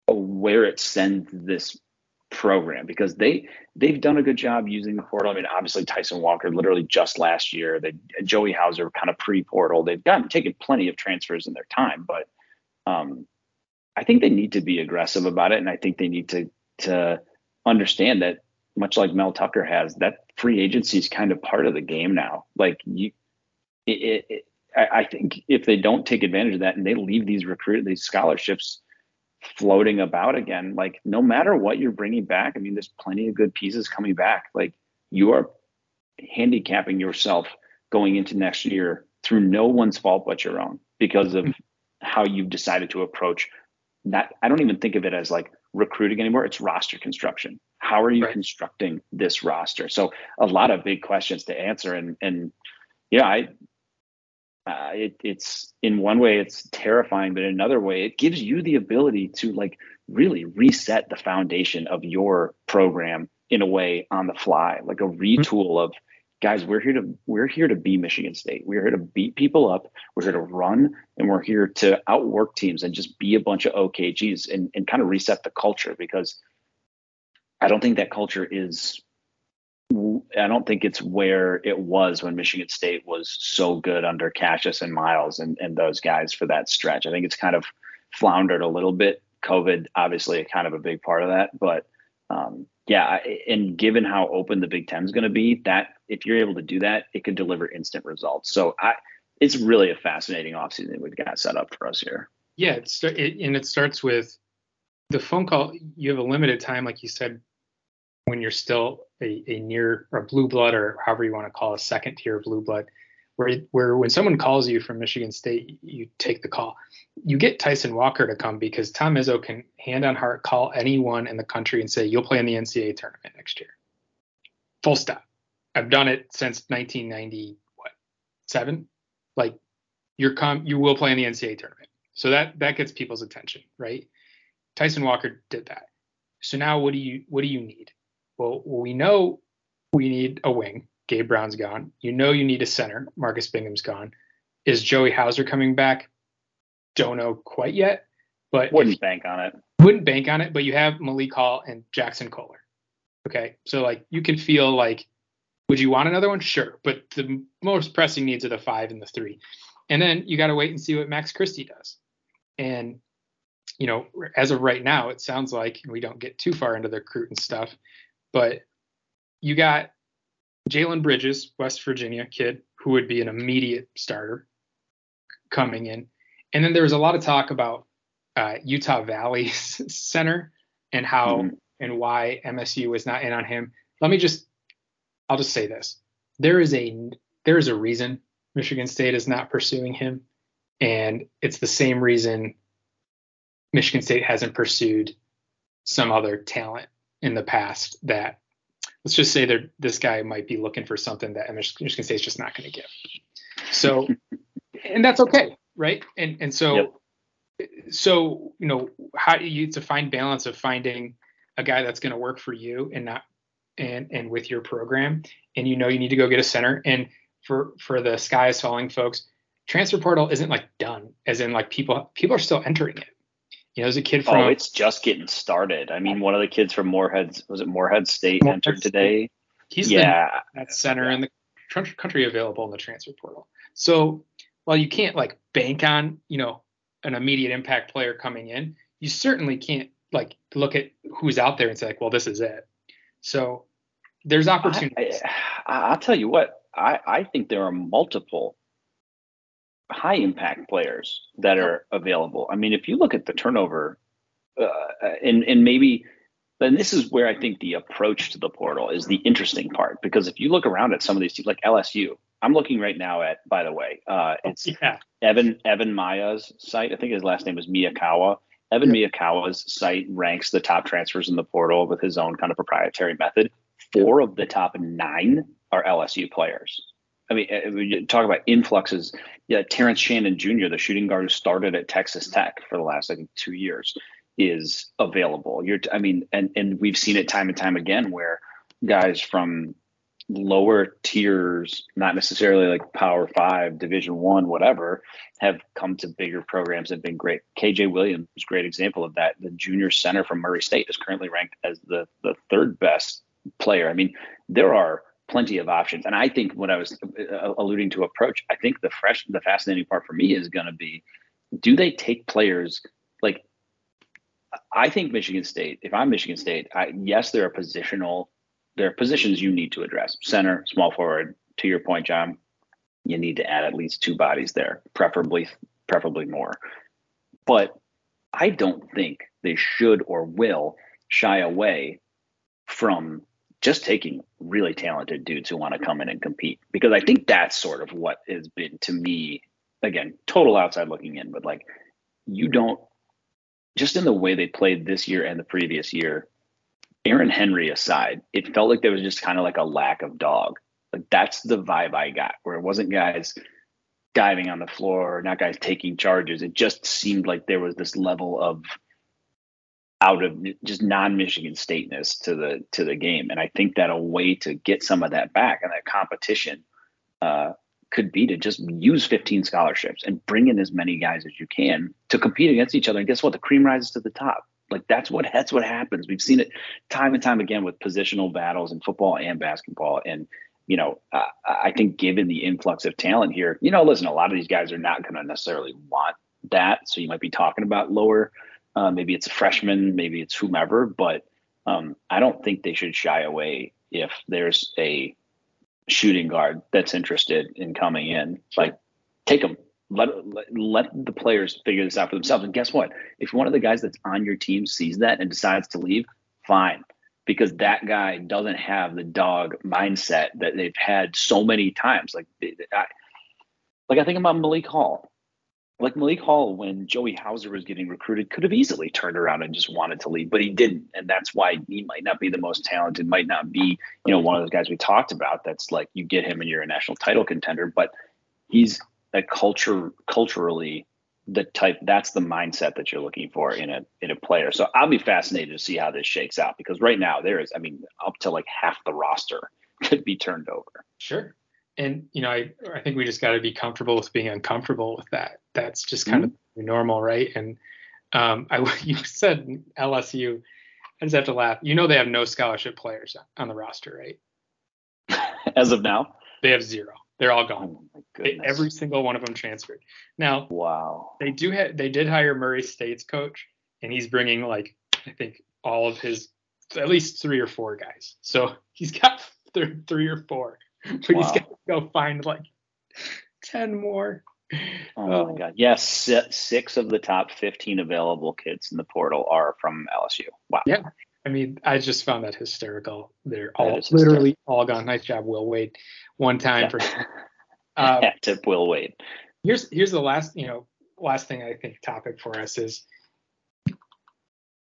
where it sends this program because they they've done a good job using the portal. I mean, obviously Tyson Walker literally just last year. They Joey Hauser kind of pre-portal. They've gotten taken plenty of transfers in their time, but um, I think they need to be aggressive about it, and I think they need to to understand that much like Mel Tucker has, that free agency is kind of part of the game now. Like you, it, it, I think if they don't take advantage of that and they leave these recruit these scholarships floating about again, like no matter what you're bringing back, I mean, there's plenty of good pieces coming back. Like you are handicapping yourself going into next year through no one's fault but your own because of how you've decided to approach that. I don't even think of it as like recruiting anymore. It's roster construction. How are you right. constructing this roster? So a lot of big questions to answer. And and yeah, I uh, it, it's in one way it's terrifying, but in another way it gives you the ability to like really reset the foundation of your program in a way on the fly, like a mm-hmm. retool of guys. We're here to we're here to be Michigan State. We're here to beat people up. We're here to run, and we're here to outwork teams and just be a bunch of OKGs and and kind of reset the culture because I don't think that culture is I don't think it's where it was when Michigan State was so good under Cassius and Miles and, and those guys for that stretch. I think it's kind of floundered a little bit. COVID, obviously, kind of a big part of that. But um, yeah, and given how open the Big Ten is going to be, that if you're able to do that, it could deliver instant results. So I, it's really a fascinating offseason we've got set up for us here. Yeah, it, and it starts with the phone call. You have a limited time, like you said, when you're still a, a near or blue blood or however you want to call a second tier blue blood, where where when someone calls you from Michigan State, you take the call. You get Tyson Walker to come because Tom Izzo can hand on heart call anyone in the country and say you'll play in the NCAA tournament next year. Full stop. I've done it since 1990 what seven. Like you're come you will play in the NCAA tournament. So that that gets people's attention, right? Tyson Walker did that. So now what do you what do you need? Well, we know we need a wing. Gabe Brown's gone. You know you need a center. Marcus Bingham's gone. Is Joey Hauser coming back? Don't know quite yet, but wouldn't if, bank on it. Wouldn't bank on it, but you have Malik Hall and Jaxon Kohler. Okay, so like you can feel like, would you want another one? Sure, but the most pressing needs are the five and the three, and then you got to wait and see what Max Christie does. And you know, as of right now, it sounds like we don't get too far into the recruit and stuff. But you got Jalen Bridges, West Virginia kid, who would be an immediate starter coming in. And then there was a lot of talk about uh, Utah Valley Center and how mm-hmm. and why MSU was not in on him. Let me just, I'll just say this: there is a there is a reason Michigan State is not pursuing him, and it's the same reason Michigan State hasn't pursued some other talent in the past that let's just say that this guy might be looking for something that Michigan State's just gonna say it's just not going to give. So, and that's okay, right? And and so, yep. so you know, how you to find balance of finding a guy that's going to work for you and not and and with your program, and you know you need to go get a center. And for for the sky is falling folks, transfer portal isn't like done, as in like people people are still entering it. You know, there's a kid oh, from. Oh, it's just getting started. I mean, one of the kids from Morehead was it Morehead State Morehead entered State. today. He's yeah at center in the country available in the transfer portal. So while you can't like bank on you know an immediate impact player coming in, you certainly can't like look at who's out there and say like, well, this is it. So there's opportunities. I, will tell you what. I, I think there are multiple high impact players that are available. I mean, if you look at the turnover, uh, and and maybe then this is where I think the approach to the portal is the interesting part because if you look around at some of these teams like LSU, I'm looking right now at by the way, uh, it's yeah. Evan Evan Maya's site. I think his last name is Miyakawa. Evan yeah. Miyakawa's site ranks the top transfers in the portal with his own kind of proprietary method. Four of the top nine are LSU players. I mean, uh, talk about influxes. Yeah, Terrence Shannon Jr., the shooting guard who started at Texas Tech for the last, I think, two years, is available. You're, I mean, and and we've seen it time and time again where guys from lower tiers, not necessarily like Power Five, Division One, whatever, have come to bigger programs and been great. KJ Williams is great example of that. The junior center from Murray State is currently ranked as the the third best player. I mean, there are plenty of options. And I think what I was uh, alluding to approach, I think the fresh, the fascinating part for me is going to be, do they take players like? I think Michigan State. If I'm Michigan State, I, yes, there are positional, there are positions you need to address. Center, small forward. To your point, John, you need to add at least two bodies there, preferably, preferably more. But I don't think they should or will shy away from just taking really talented dudes who want to come in and compete. Because I think that's sort of what has been to me again total outside looking in but like you don't just in the way they played this year and the previous year Aaron Henry aside it felt like there was just kind of like a lack of dog. Like that's the vibe I got where it wasn't guys diving on the floor not guys taking charges. It just seemed like there was this level of out of just non-Michigan stateness to the to the game, and I think that a way to get some of that back and that competition uh, could be to just use 15 scholarships and bring in as many guys as you can to compete against each other. And guess what? The cream rises to the top. Like that's what that's what happens. We've seen it time and time again with positional battles in football and basketball. And you know, uh, I think given the influx of talent here, you know, listen, a lot of these guys are not going to necessarily want that. So you might be talking about lower uh, maybe it's a freshman, maybe it's whomever, but um, I don't think they should shy away if there's a shooting guard that's interested in coming in. Like, take them. Let, let, let the players figure this out for themselves. And guess what? If one of the guys that's on your team sees that and decides to leave, fine, because that guy doesn't have the dog mindset that they've had so many times. Like, I, like I think about Malik Hall like Malik Hall, when Joey Hauser was getting recruited, could have easily turned around and just wanted to leave, but he didn't, and that's why he might not be the most talented, might not be, you know, one of those guys we talked about. That's like you get him and you're a national title contender, but he's a culture culturally the type that's the mindset that you're looking for in a in a player. So I'll be fascinated to see how this shakes out because right now there is, I mean, up to like half the roster could be turned over. Sure and you know, I I think we just got to be comfortable with being uncomfortable with that. That's just kind mm-hmm. of normal, right? And um, I you said LSU. I just have to laugh. You know they have no scholarship players on the roster, right? As of now, they have zero. They're all gone. Oh they, every single one of them transferred. Now, wow. They do have. They did hire Murray State's coach, and he's bringing like I think all of his at least three or four guys. So he's got th- three or four but wow. he's got go find like 10 more. Oh, oh my God. Yes, six of the top 15 available kids in the portal are from LSU. Wow. Yeah. I mean, I just found that hysterical. They're all literally all gone. Nice job, Will Wade. One time yeah. for uh, yeah, tip Will Wade. Here's here's the last, you know, last thing I think topic for us is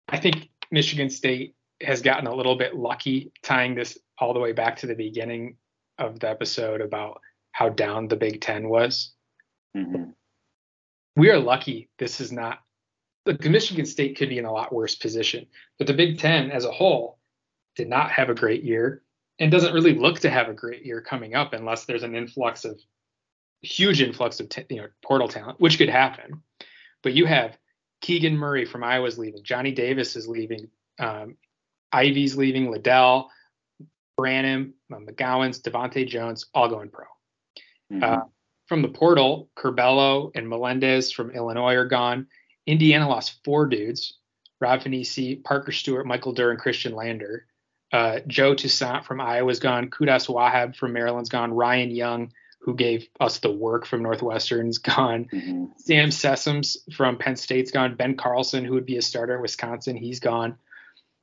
I think Michigan State has gotten a little bit lucky tying this all the way back to the beginning of the episode about how down the Big Ten was. Mm-hmm. We are lucky this is not. Look, Michigan State could be in a lot worse position, but the Big Ten as a whole did not have a great year and doesn't really look to have a great year coming up unless there's an influx of huge influx of t- you know portal talent, which could happen. But you have Keegan Murray from Iowa's leaving, Johnny Davis is leaving, um, Ivey's leaving, Liddell, Branham, uh, Devonte Jones, all going pro. Mm-hmm. Uh, from the portal, Curbelo and Melendez from Illinois are gone. Indiana lost four dudes Rob Phinisee, Parker Stewart, Michael Durr, and Khristian Lander. Uh, Joe Toussaint from Iowa's gone. Qudus Wahab from Maryland's gone. Ryan Young who gave us the work from Northwestern's gone. Mm-hmm. Sam Sessoms from Penn State's gone. Ben Carlson, who would be a starter at Wisconsin, he's gone.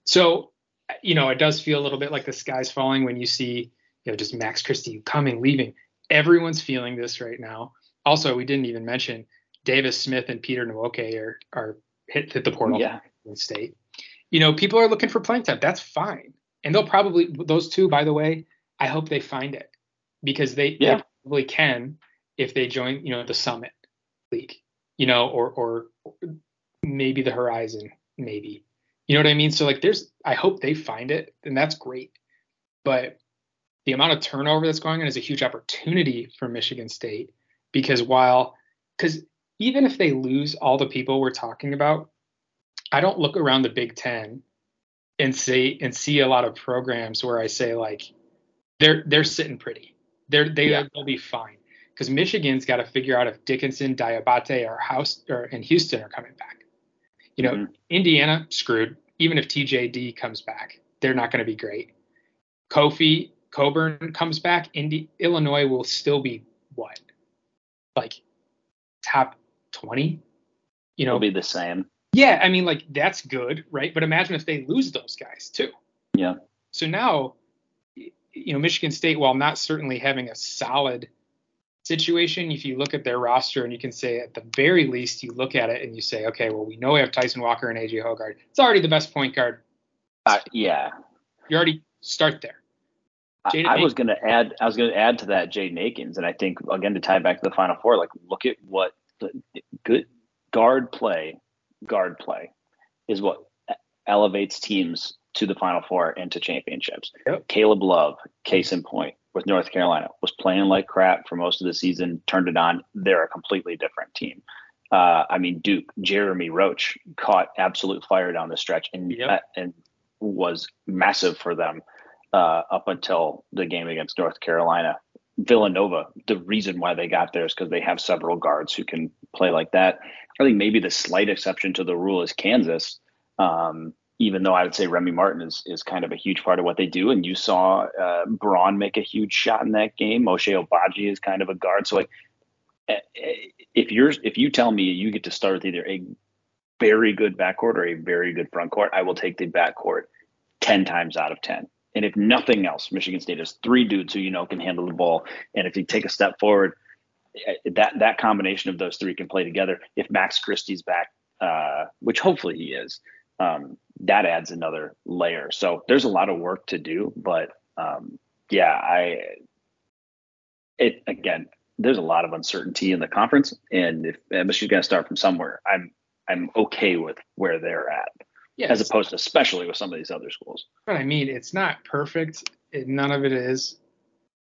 So, you know, it does feel a little bit like the sky's falling when you see, you know, just Max Christie coming, leaving. Everyone's feeling this right now. Also, we didn't even mention Davis Smith and Peter Nwoke are are hit hit the portal yeah. in state. You know, people are looking for playing time. That's fine. And they'll probably those two, by the way, I hope they find it because they, yeah. they probably can if they join, you know, the Summit League, you know, or or maybe the Horizon, maybe. You know what I mean? So like there's I hope they find it and that's great. But the amount of turnover that's going on is a huge opportunity for Michigan State because while because even if they lose all the people we're talking about, I don't look around the Big Ten and say and see a lot of programs where I say like they're they're sitting pretty. They're they yeah. they'll be fine because Michigan's got to figure out if Dickinson, Diabate, or House or and Houstan are coming back. You know, mm-hmm. Indiana screwed. Even if TJD comes back, they're not going to be great. Kofi Cockburn comes back, Indi- Illinois will still be what, like top twenty? You know, It'll be the same. Yeah, I mean, like that's good, right? But imagine if they lose those guys too. Yeah. So now you know, Michigan State, while not certainly having a solid situation, if you look at their roster and you can say at the very least you look at it and you say, okay, well we know we have Tyson Walker and AJ Hoggard. It's already the best point guard. Uh, yeah. You already start there. I, I was going to add. I was going to add to that Jaden Akins, and I think again to tie back to the Final Four, like look at what the good guard play, guard play, is what elevates teams to the Final Four and to championships. Yep. Caleb Love, case in point, with North Carolina, was playing like crap for most of the season, turned it on. They're a completely different team. Uh, I mean, Duke, Jeremy Roach caught absolute fire down the stretch and yep. uh, and was massive for them uh, up until the game against North Carolina. Villanova, the reason why they got there is because they have several guards who can play like that. I think maybe the slight exception to the rule is Kansas. Um, even though I would say Remy Martin is is kind of a huge part of what they do. And you saw uh, Braun make a huge shot in that game. Ochai Agbaji is kind of a guard. So like, eh, eh, if you're if you tell me you get to start with either a very good backcourt or a very good front court, I will take the backcourt ten times out of ten. And if nothing else, Michigan State has three dudes who you know can handle the ball. And if you take a step forward, eh, that that combination of those three can play together. If Max Christie's back, uh, which hopefully he is, um, that adds another layer. So there's a lot of work to do, but um, yeah, I it again. There's a lot of uncertainty in the conference, and if Michigan's going to start from somewhere, I'm I'm okay with where they're at, yes. as opposed to especially with some of these other schools. But I mean, it's not perfect. It, none of it is.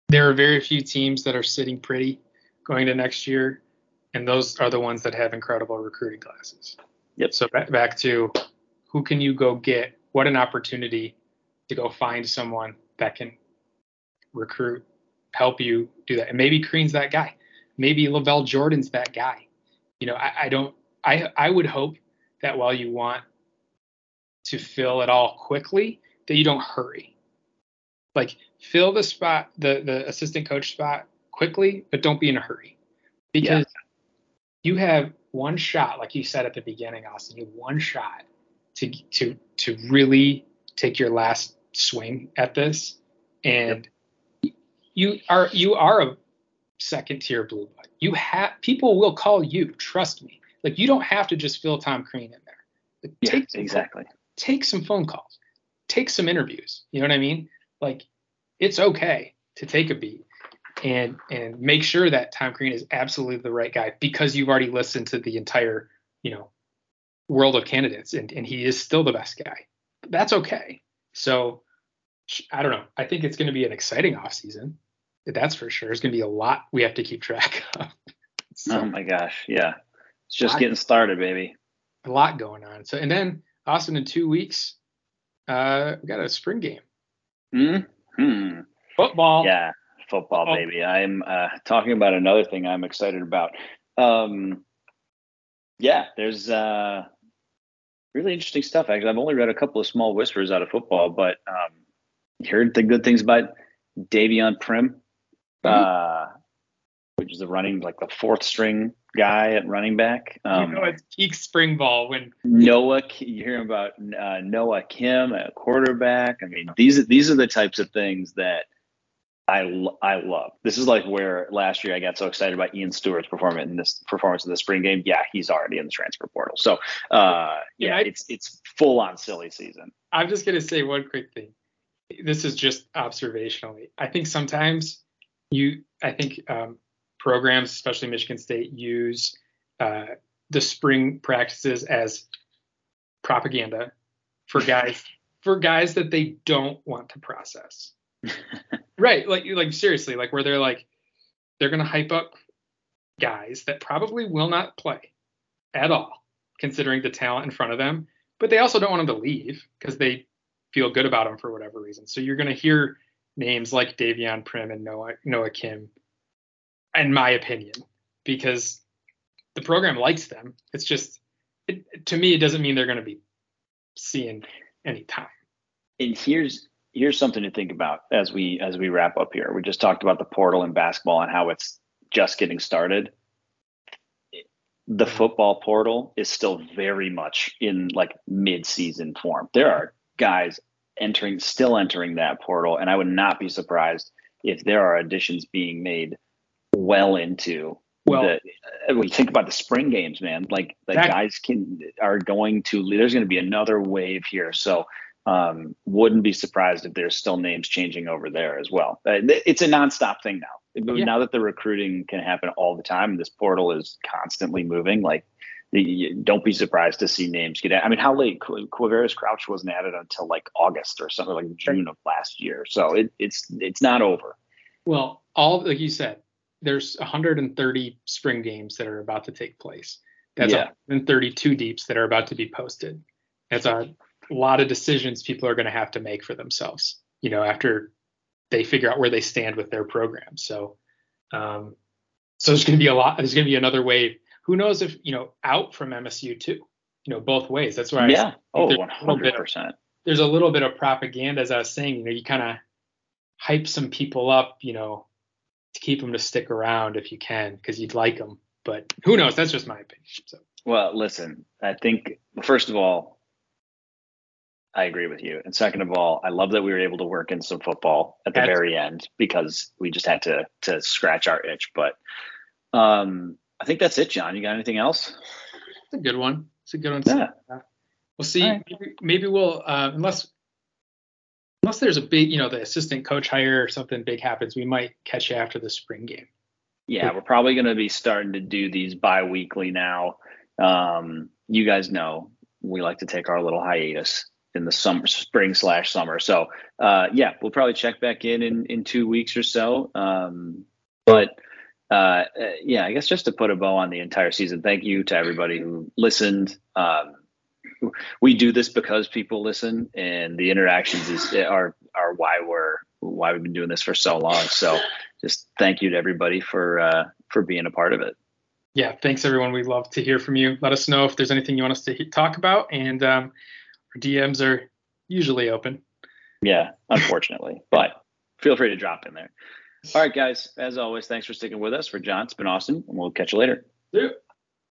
There are very few teams that are sitting pretty going to next year, and those are the ones that have incredible recruiting classes. Yep. So back, back to who can you go get? What an opportunity to go find someone that can recruit, help you do that. And maybe Crean's that guy. Maybe LaVall Jordan's that guy. You know, I, I don't I I would hope that while you want to fill it all quickly, that you don't hurry. Like fill the spot, the the assistant coach spot quickly, but don't be in a hurry. Because yeah. you have one shot, like you said at the beginning, Austin, you have one shot to to to really take your last swing at this. And yep. you are you are a second tier blue blood. You have people will call you trust me. Like you don't have to just fill tom crean in there. Like, yeah, take exactly. Phone, take some phone calls. Take some interviews. You know what i mean? Like it's okay to take a beat and and make sure that tom crean is absolutely the right guy because you've already listened to the entire you know world of candidates, and, and he is still the best guy. That's okay. So I don't know. I think it's going to be an exciting offseason. That's for sure. It's going to be a lot we have to keep track of. so, oh my gosh, yeah, it's just lot, getting started, baby. A lot going on. So and then Austin in two weeks, uh, we got a spring game. Hmm. Football. Yeah, football, football. baby. I'm uh, talking about another thing I'm excited about. Um, yeah, there's uh, really interesting stuff. Actually, I've only read a couple of small whispers out of football, but um, heard the good things about Davion Primm. Mm-hmm. Uh, which is the running like the fourth string guy at running back. Um, you know, it's peak spring ball when Noah. You hear about uh, Noah Kim, a quarterback. I mean, these these are the types of things that I I love. This is like where last year I got so excited about Ian Stewart's performance in this performance in the spring game. Yeah, he's already in the transfer portal. So uh, yeah, I, it's it's full on silly season. I'm just gonna say one quick thing. This is just observationally. I think sometimes you, I think um, programs, especially Michigan State, use uh, the spring practices as propaganda for guys for guys that they don't want to process. right, like like seriously, like where they're like they're gonna hype up guys that probably will not play at all, considering the talent in front of them. But they also don't want them to leave because they feel good about them for whatever reason. So you're gonna hear names like Davion Primm and Noah Noah Kim, in my opinion, because the program likes them. It's just it, to me, it doesn't mean they're going to be seeing any time. And here's here's something to think about as we as we wrap up here. We just talked about the portal in basketball and how it's just getting started. The football portal is still very much in like mid-season form. There are guys entering still entering that portal and I would not be surprised if there are additions being made well into well, the, when you think about the spring games, man, like the guys can are going to there's going to be another wave here. So um, wouldn't be surprised if there's still names changing over there as well. Uh, it's a nonstop thing now. Yeah. Now that the recruiting can happen all the time, this portal is constantly moving. Like, don't be surprised to see names get. Added. I mean, how late Quavaris Crouch wasn't added until like August or something like June of last year. So it, it's it's not over. Well, all like you said, there's 130 spring games that are about to take place. That's yeah. 132 deeps that are about to be posted. That's a a lot of decisions people are going to have to make for themselves, you know, after they figure out where they stand with their program. So, um, so there's going to be a lot. There's going to be another wave. Who knows if you know out from MSU too? You know, both ways. That's why. Yeah. oh, 100 percent. There's a little bit of propaganda, as I was saying. You know, you kind of hype some people up, you know, to keep them to stick around if you can, because you'd like them. But who knows? That's just my opinion. So. Well, listen, I think first of all, I agree with you. And second of all, I love that we were able to work in some football at the That's very end because we just had to to scratch our itch. But um, I think that's it, John. You got anything else? It's a good one. It's a good one. Yeah. We'll see. Right. Maybe, maybe, we'll uh, unless unless there's a big, you know, the assistant coach hire or something big happens, we might catch you after the spring game. Yeah, we're probably going to be starting to do these bi-weekly now. Um, you guys know we like to take our little hiatus in the summer, spring slash summer. So uh, yeah, we'll probably check back in in, in two weeks or so. Um, but uh, yeah, I guess just to put a bow on the entire season, thank you to everybody who listened. Um, we do this because people listen, and the interactions is are are why we're why we've been doing this for so long. So just thank you to everybody for uh, for being a part of it. Yeah, thanks everyone. We'd love to hear from you. Let us know if there's anything you want us to talk about, and um, DMs are usually open. Yeah, unfortunately, but feel free to drop in there. All right, guys. As always, thanks for sticking with us. For John, it's been awesome, and we'll catch you later. See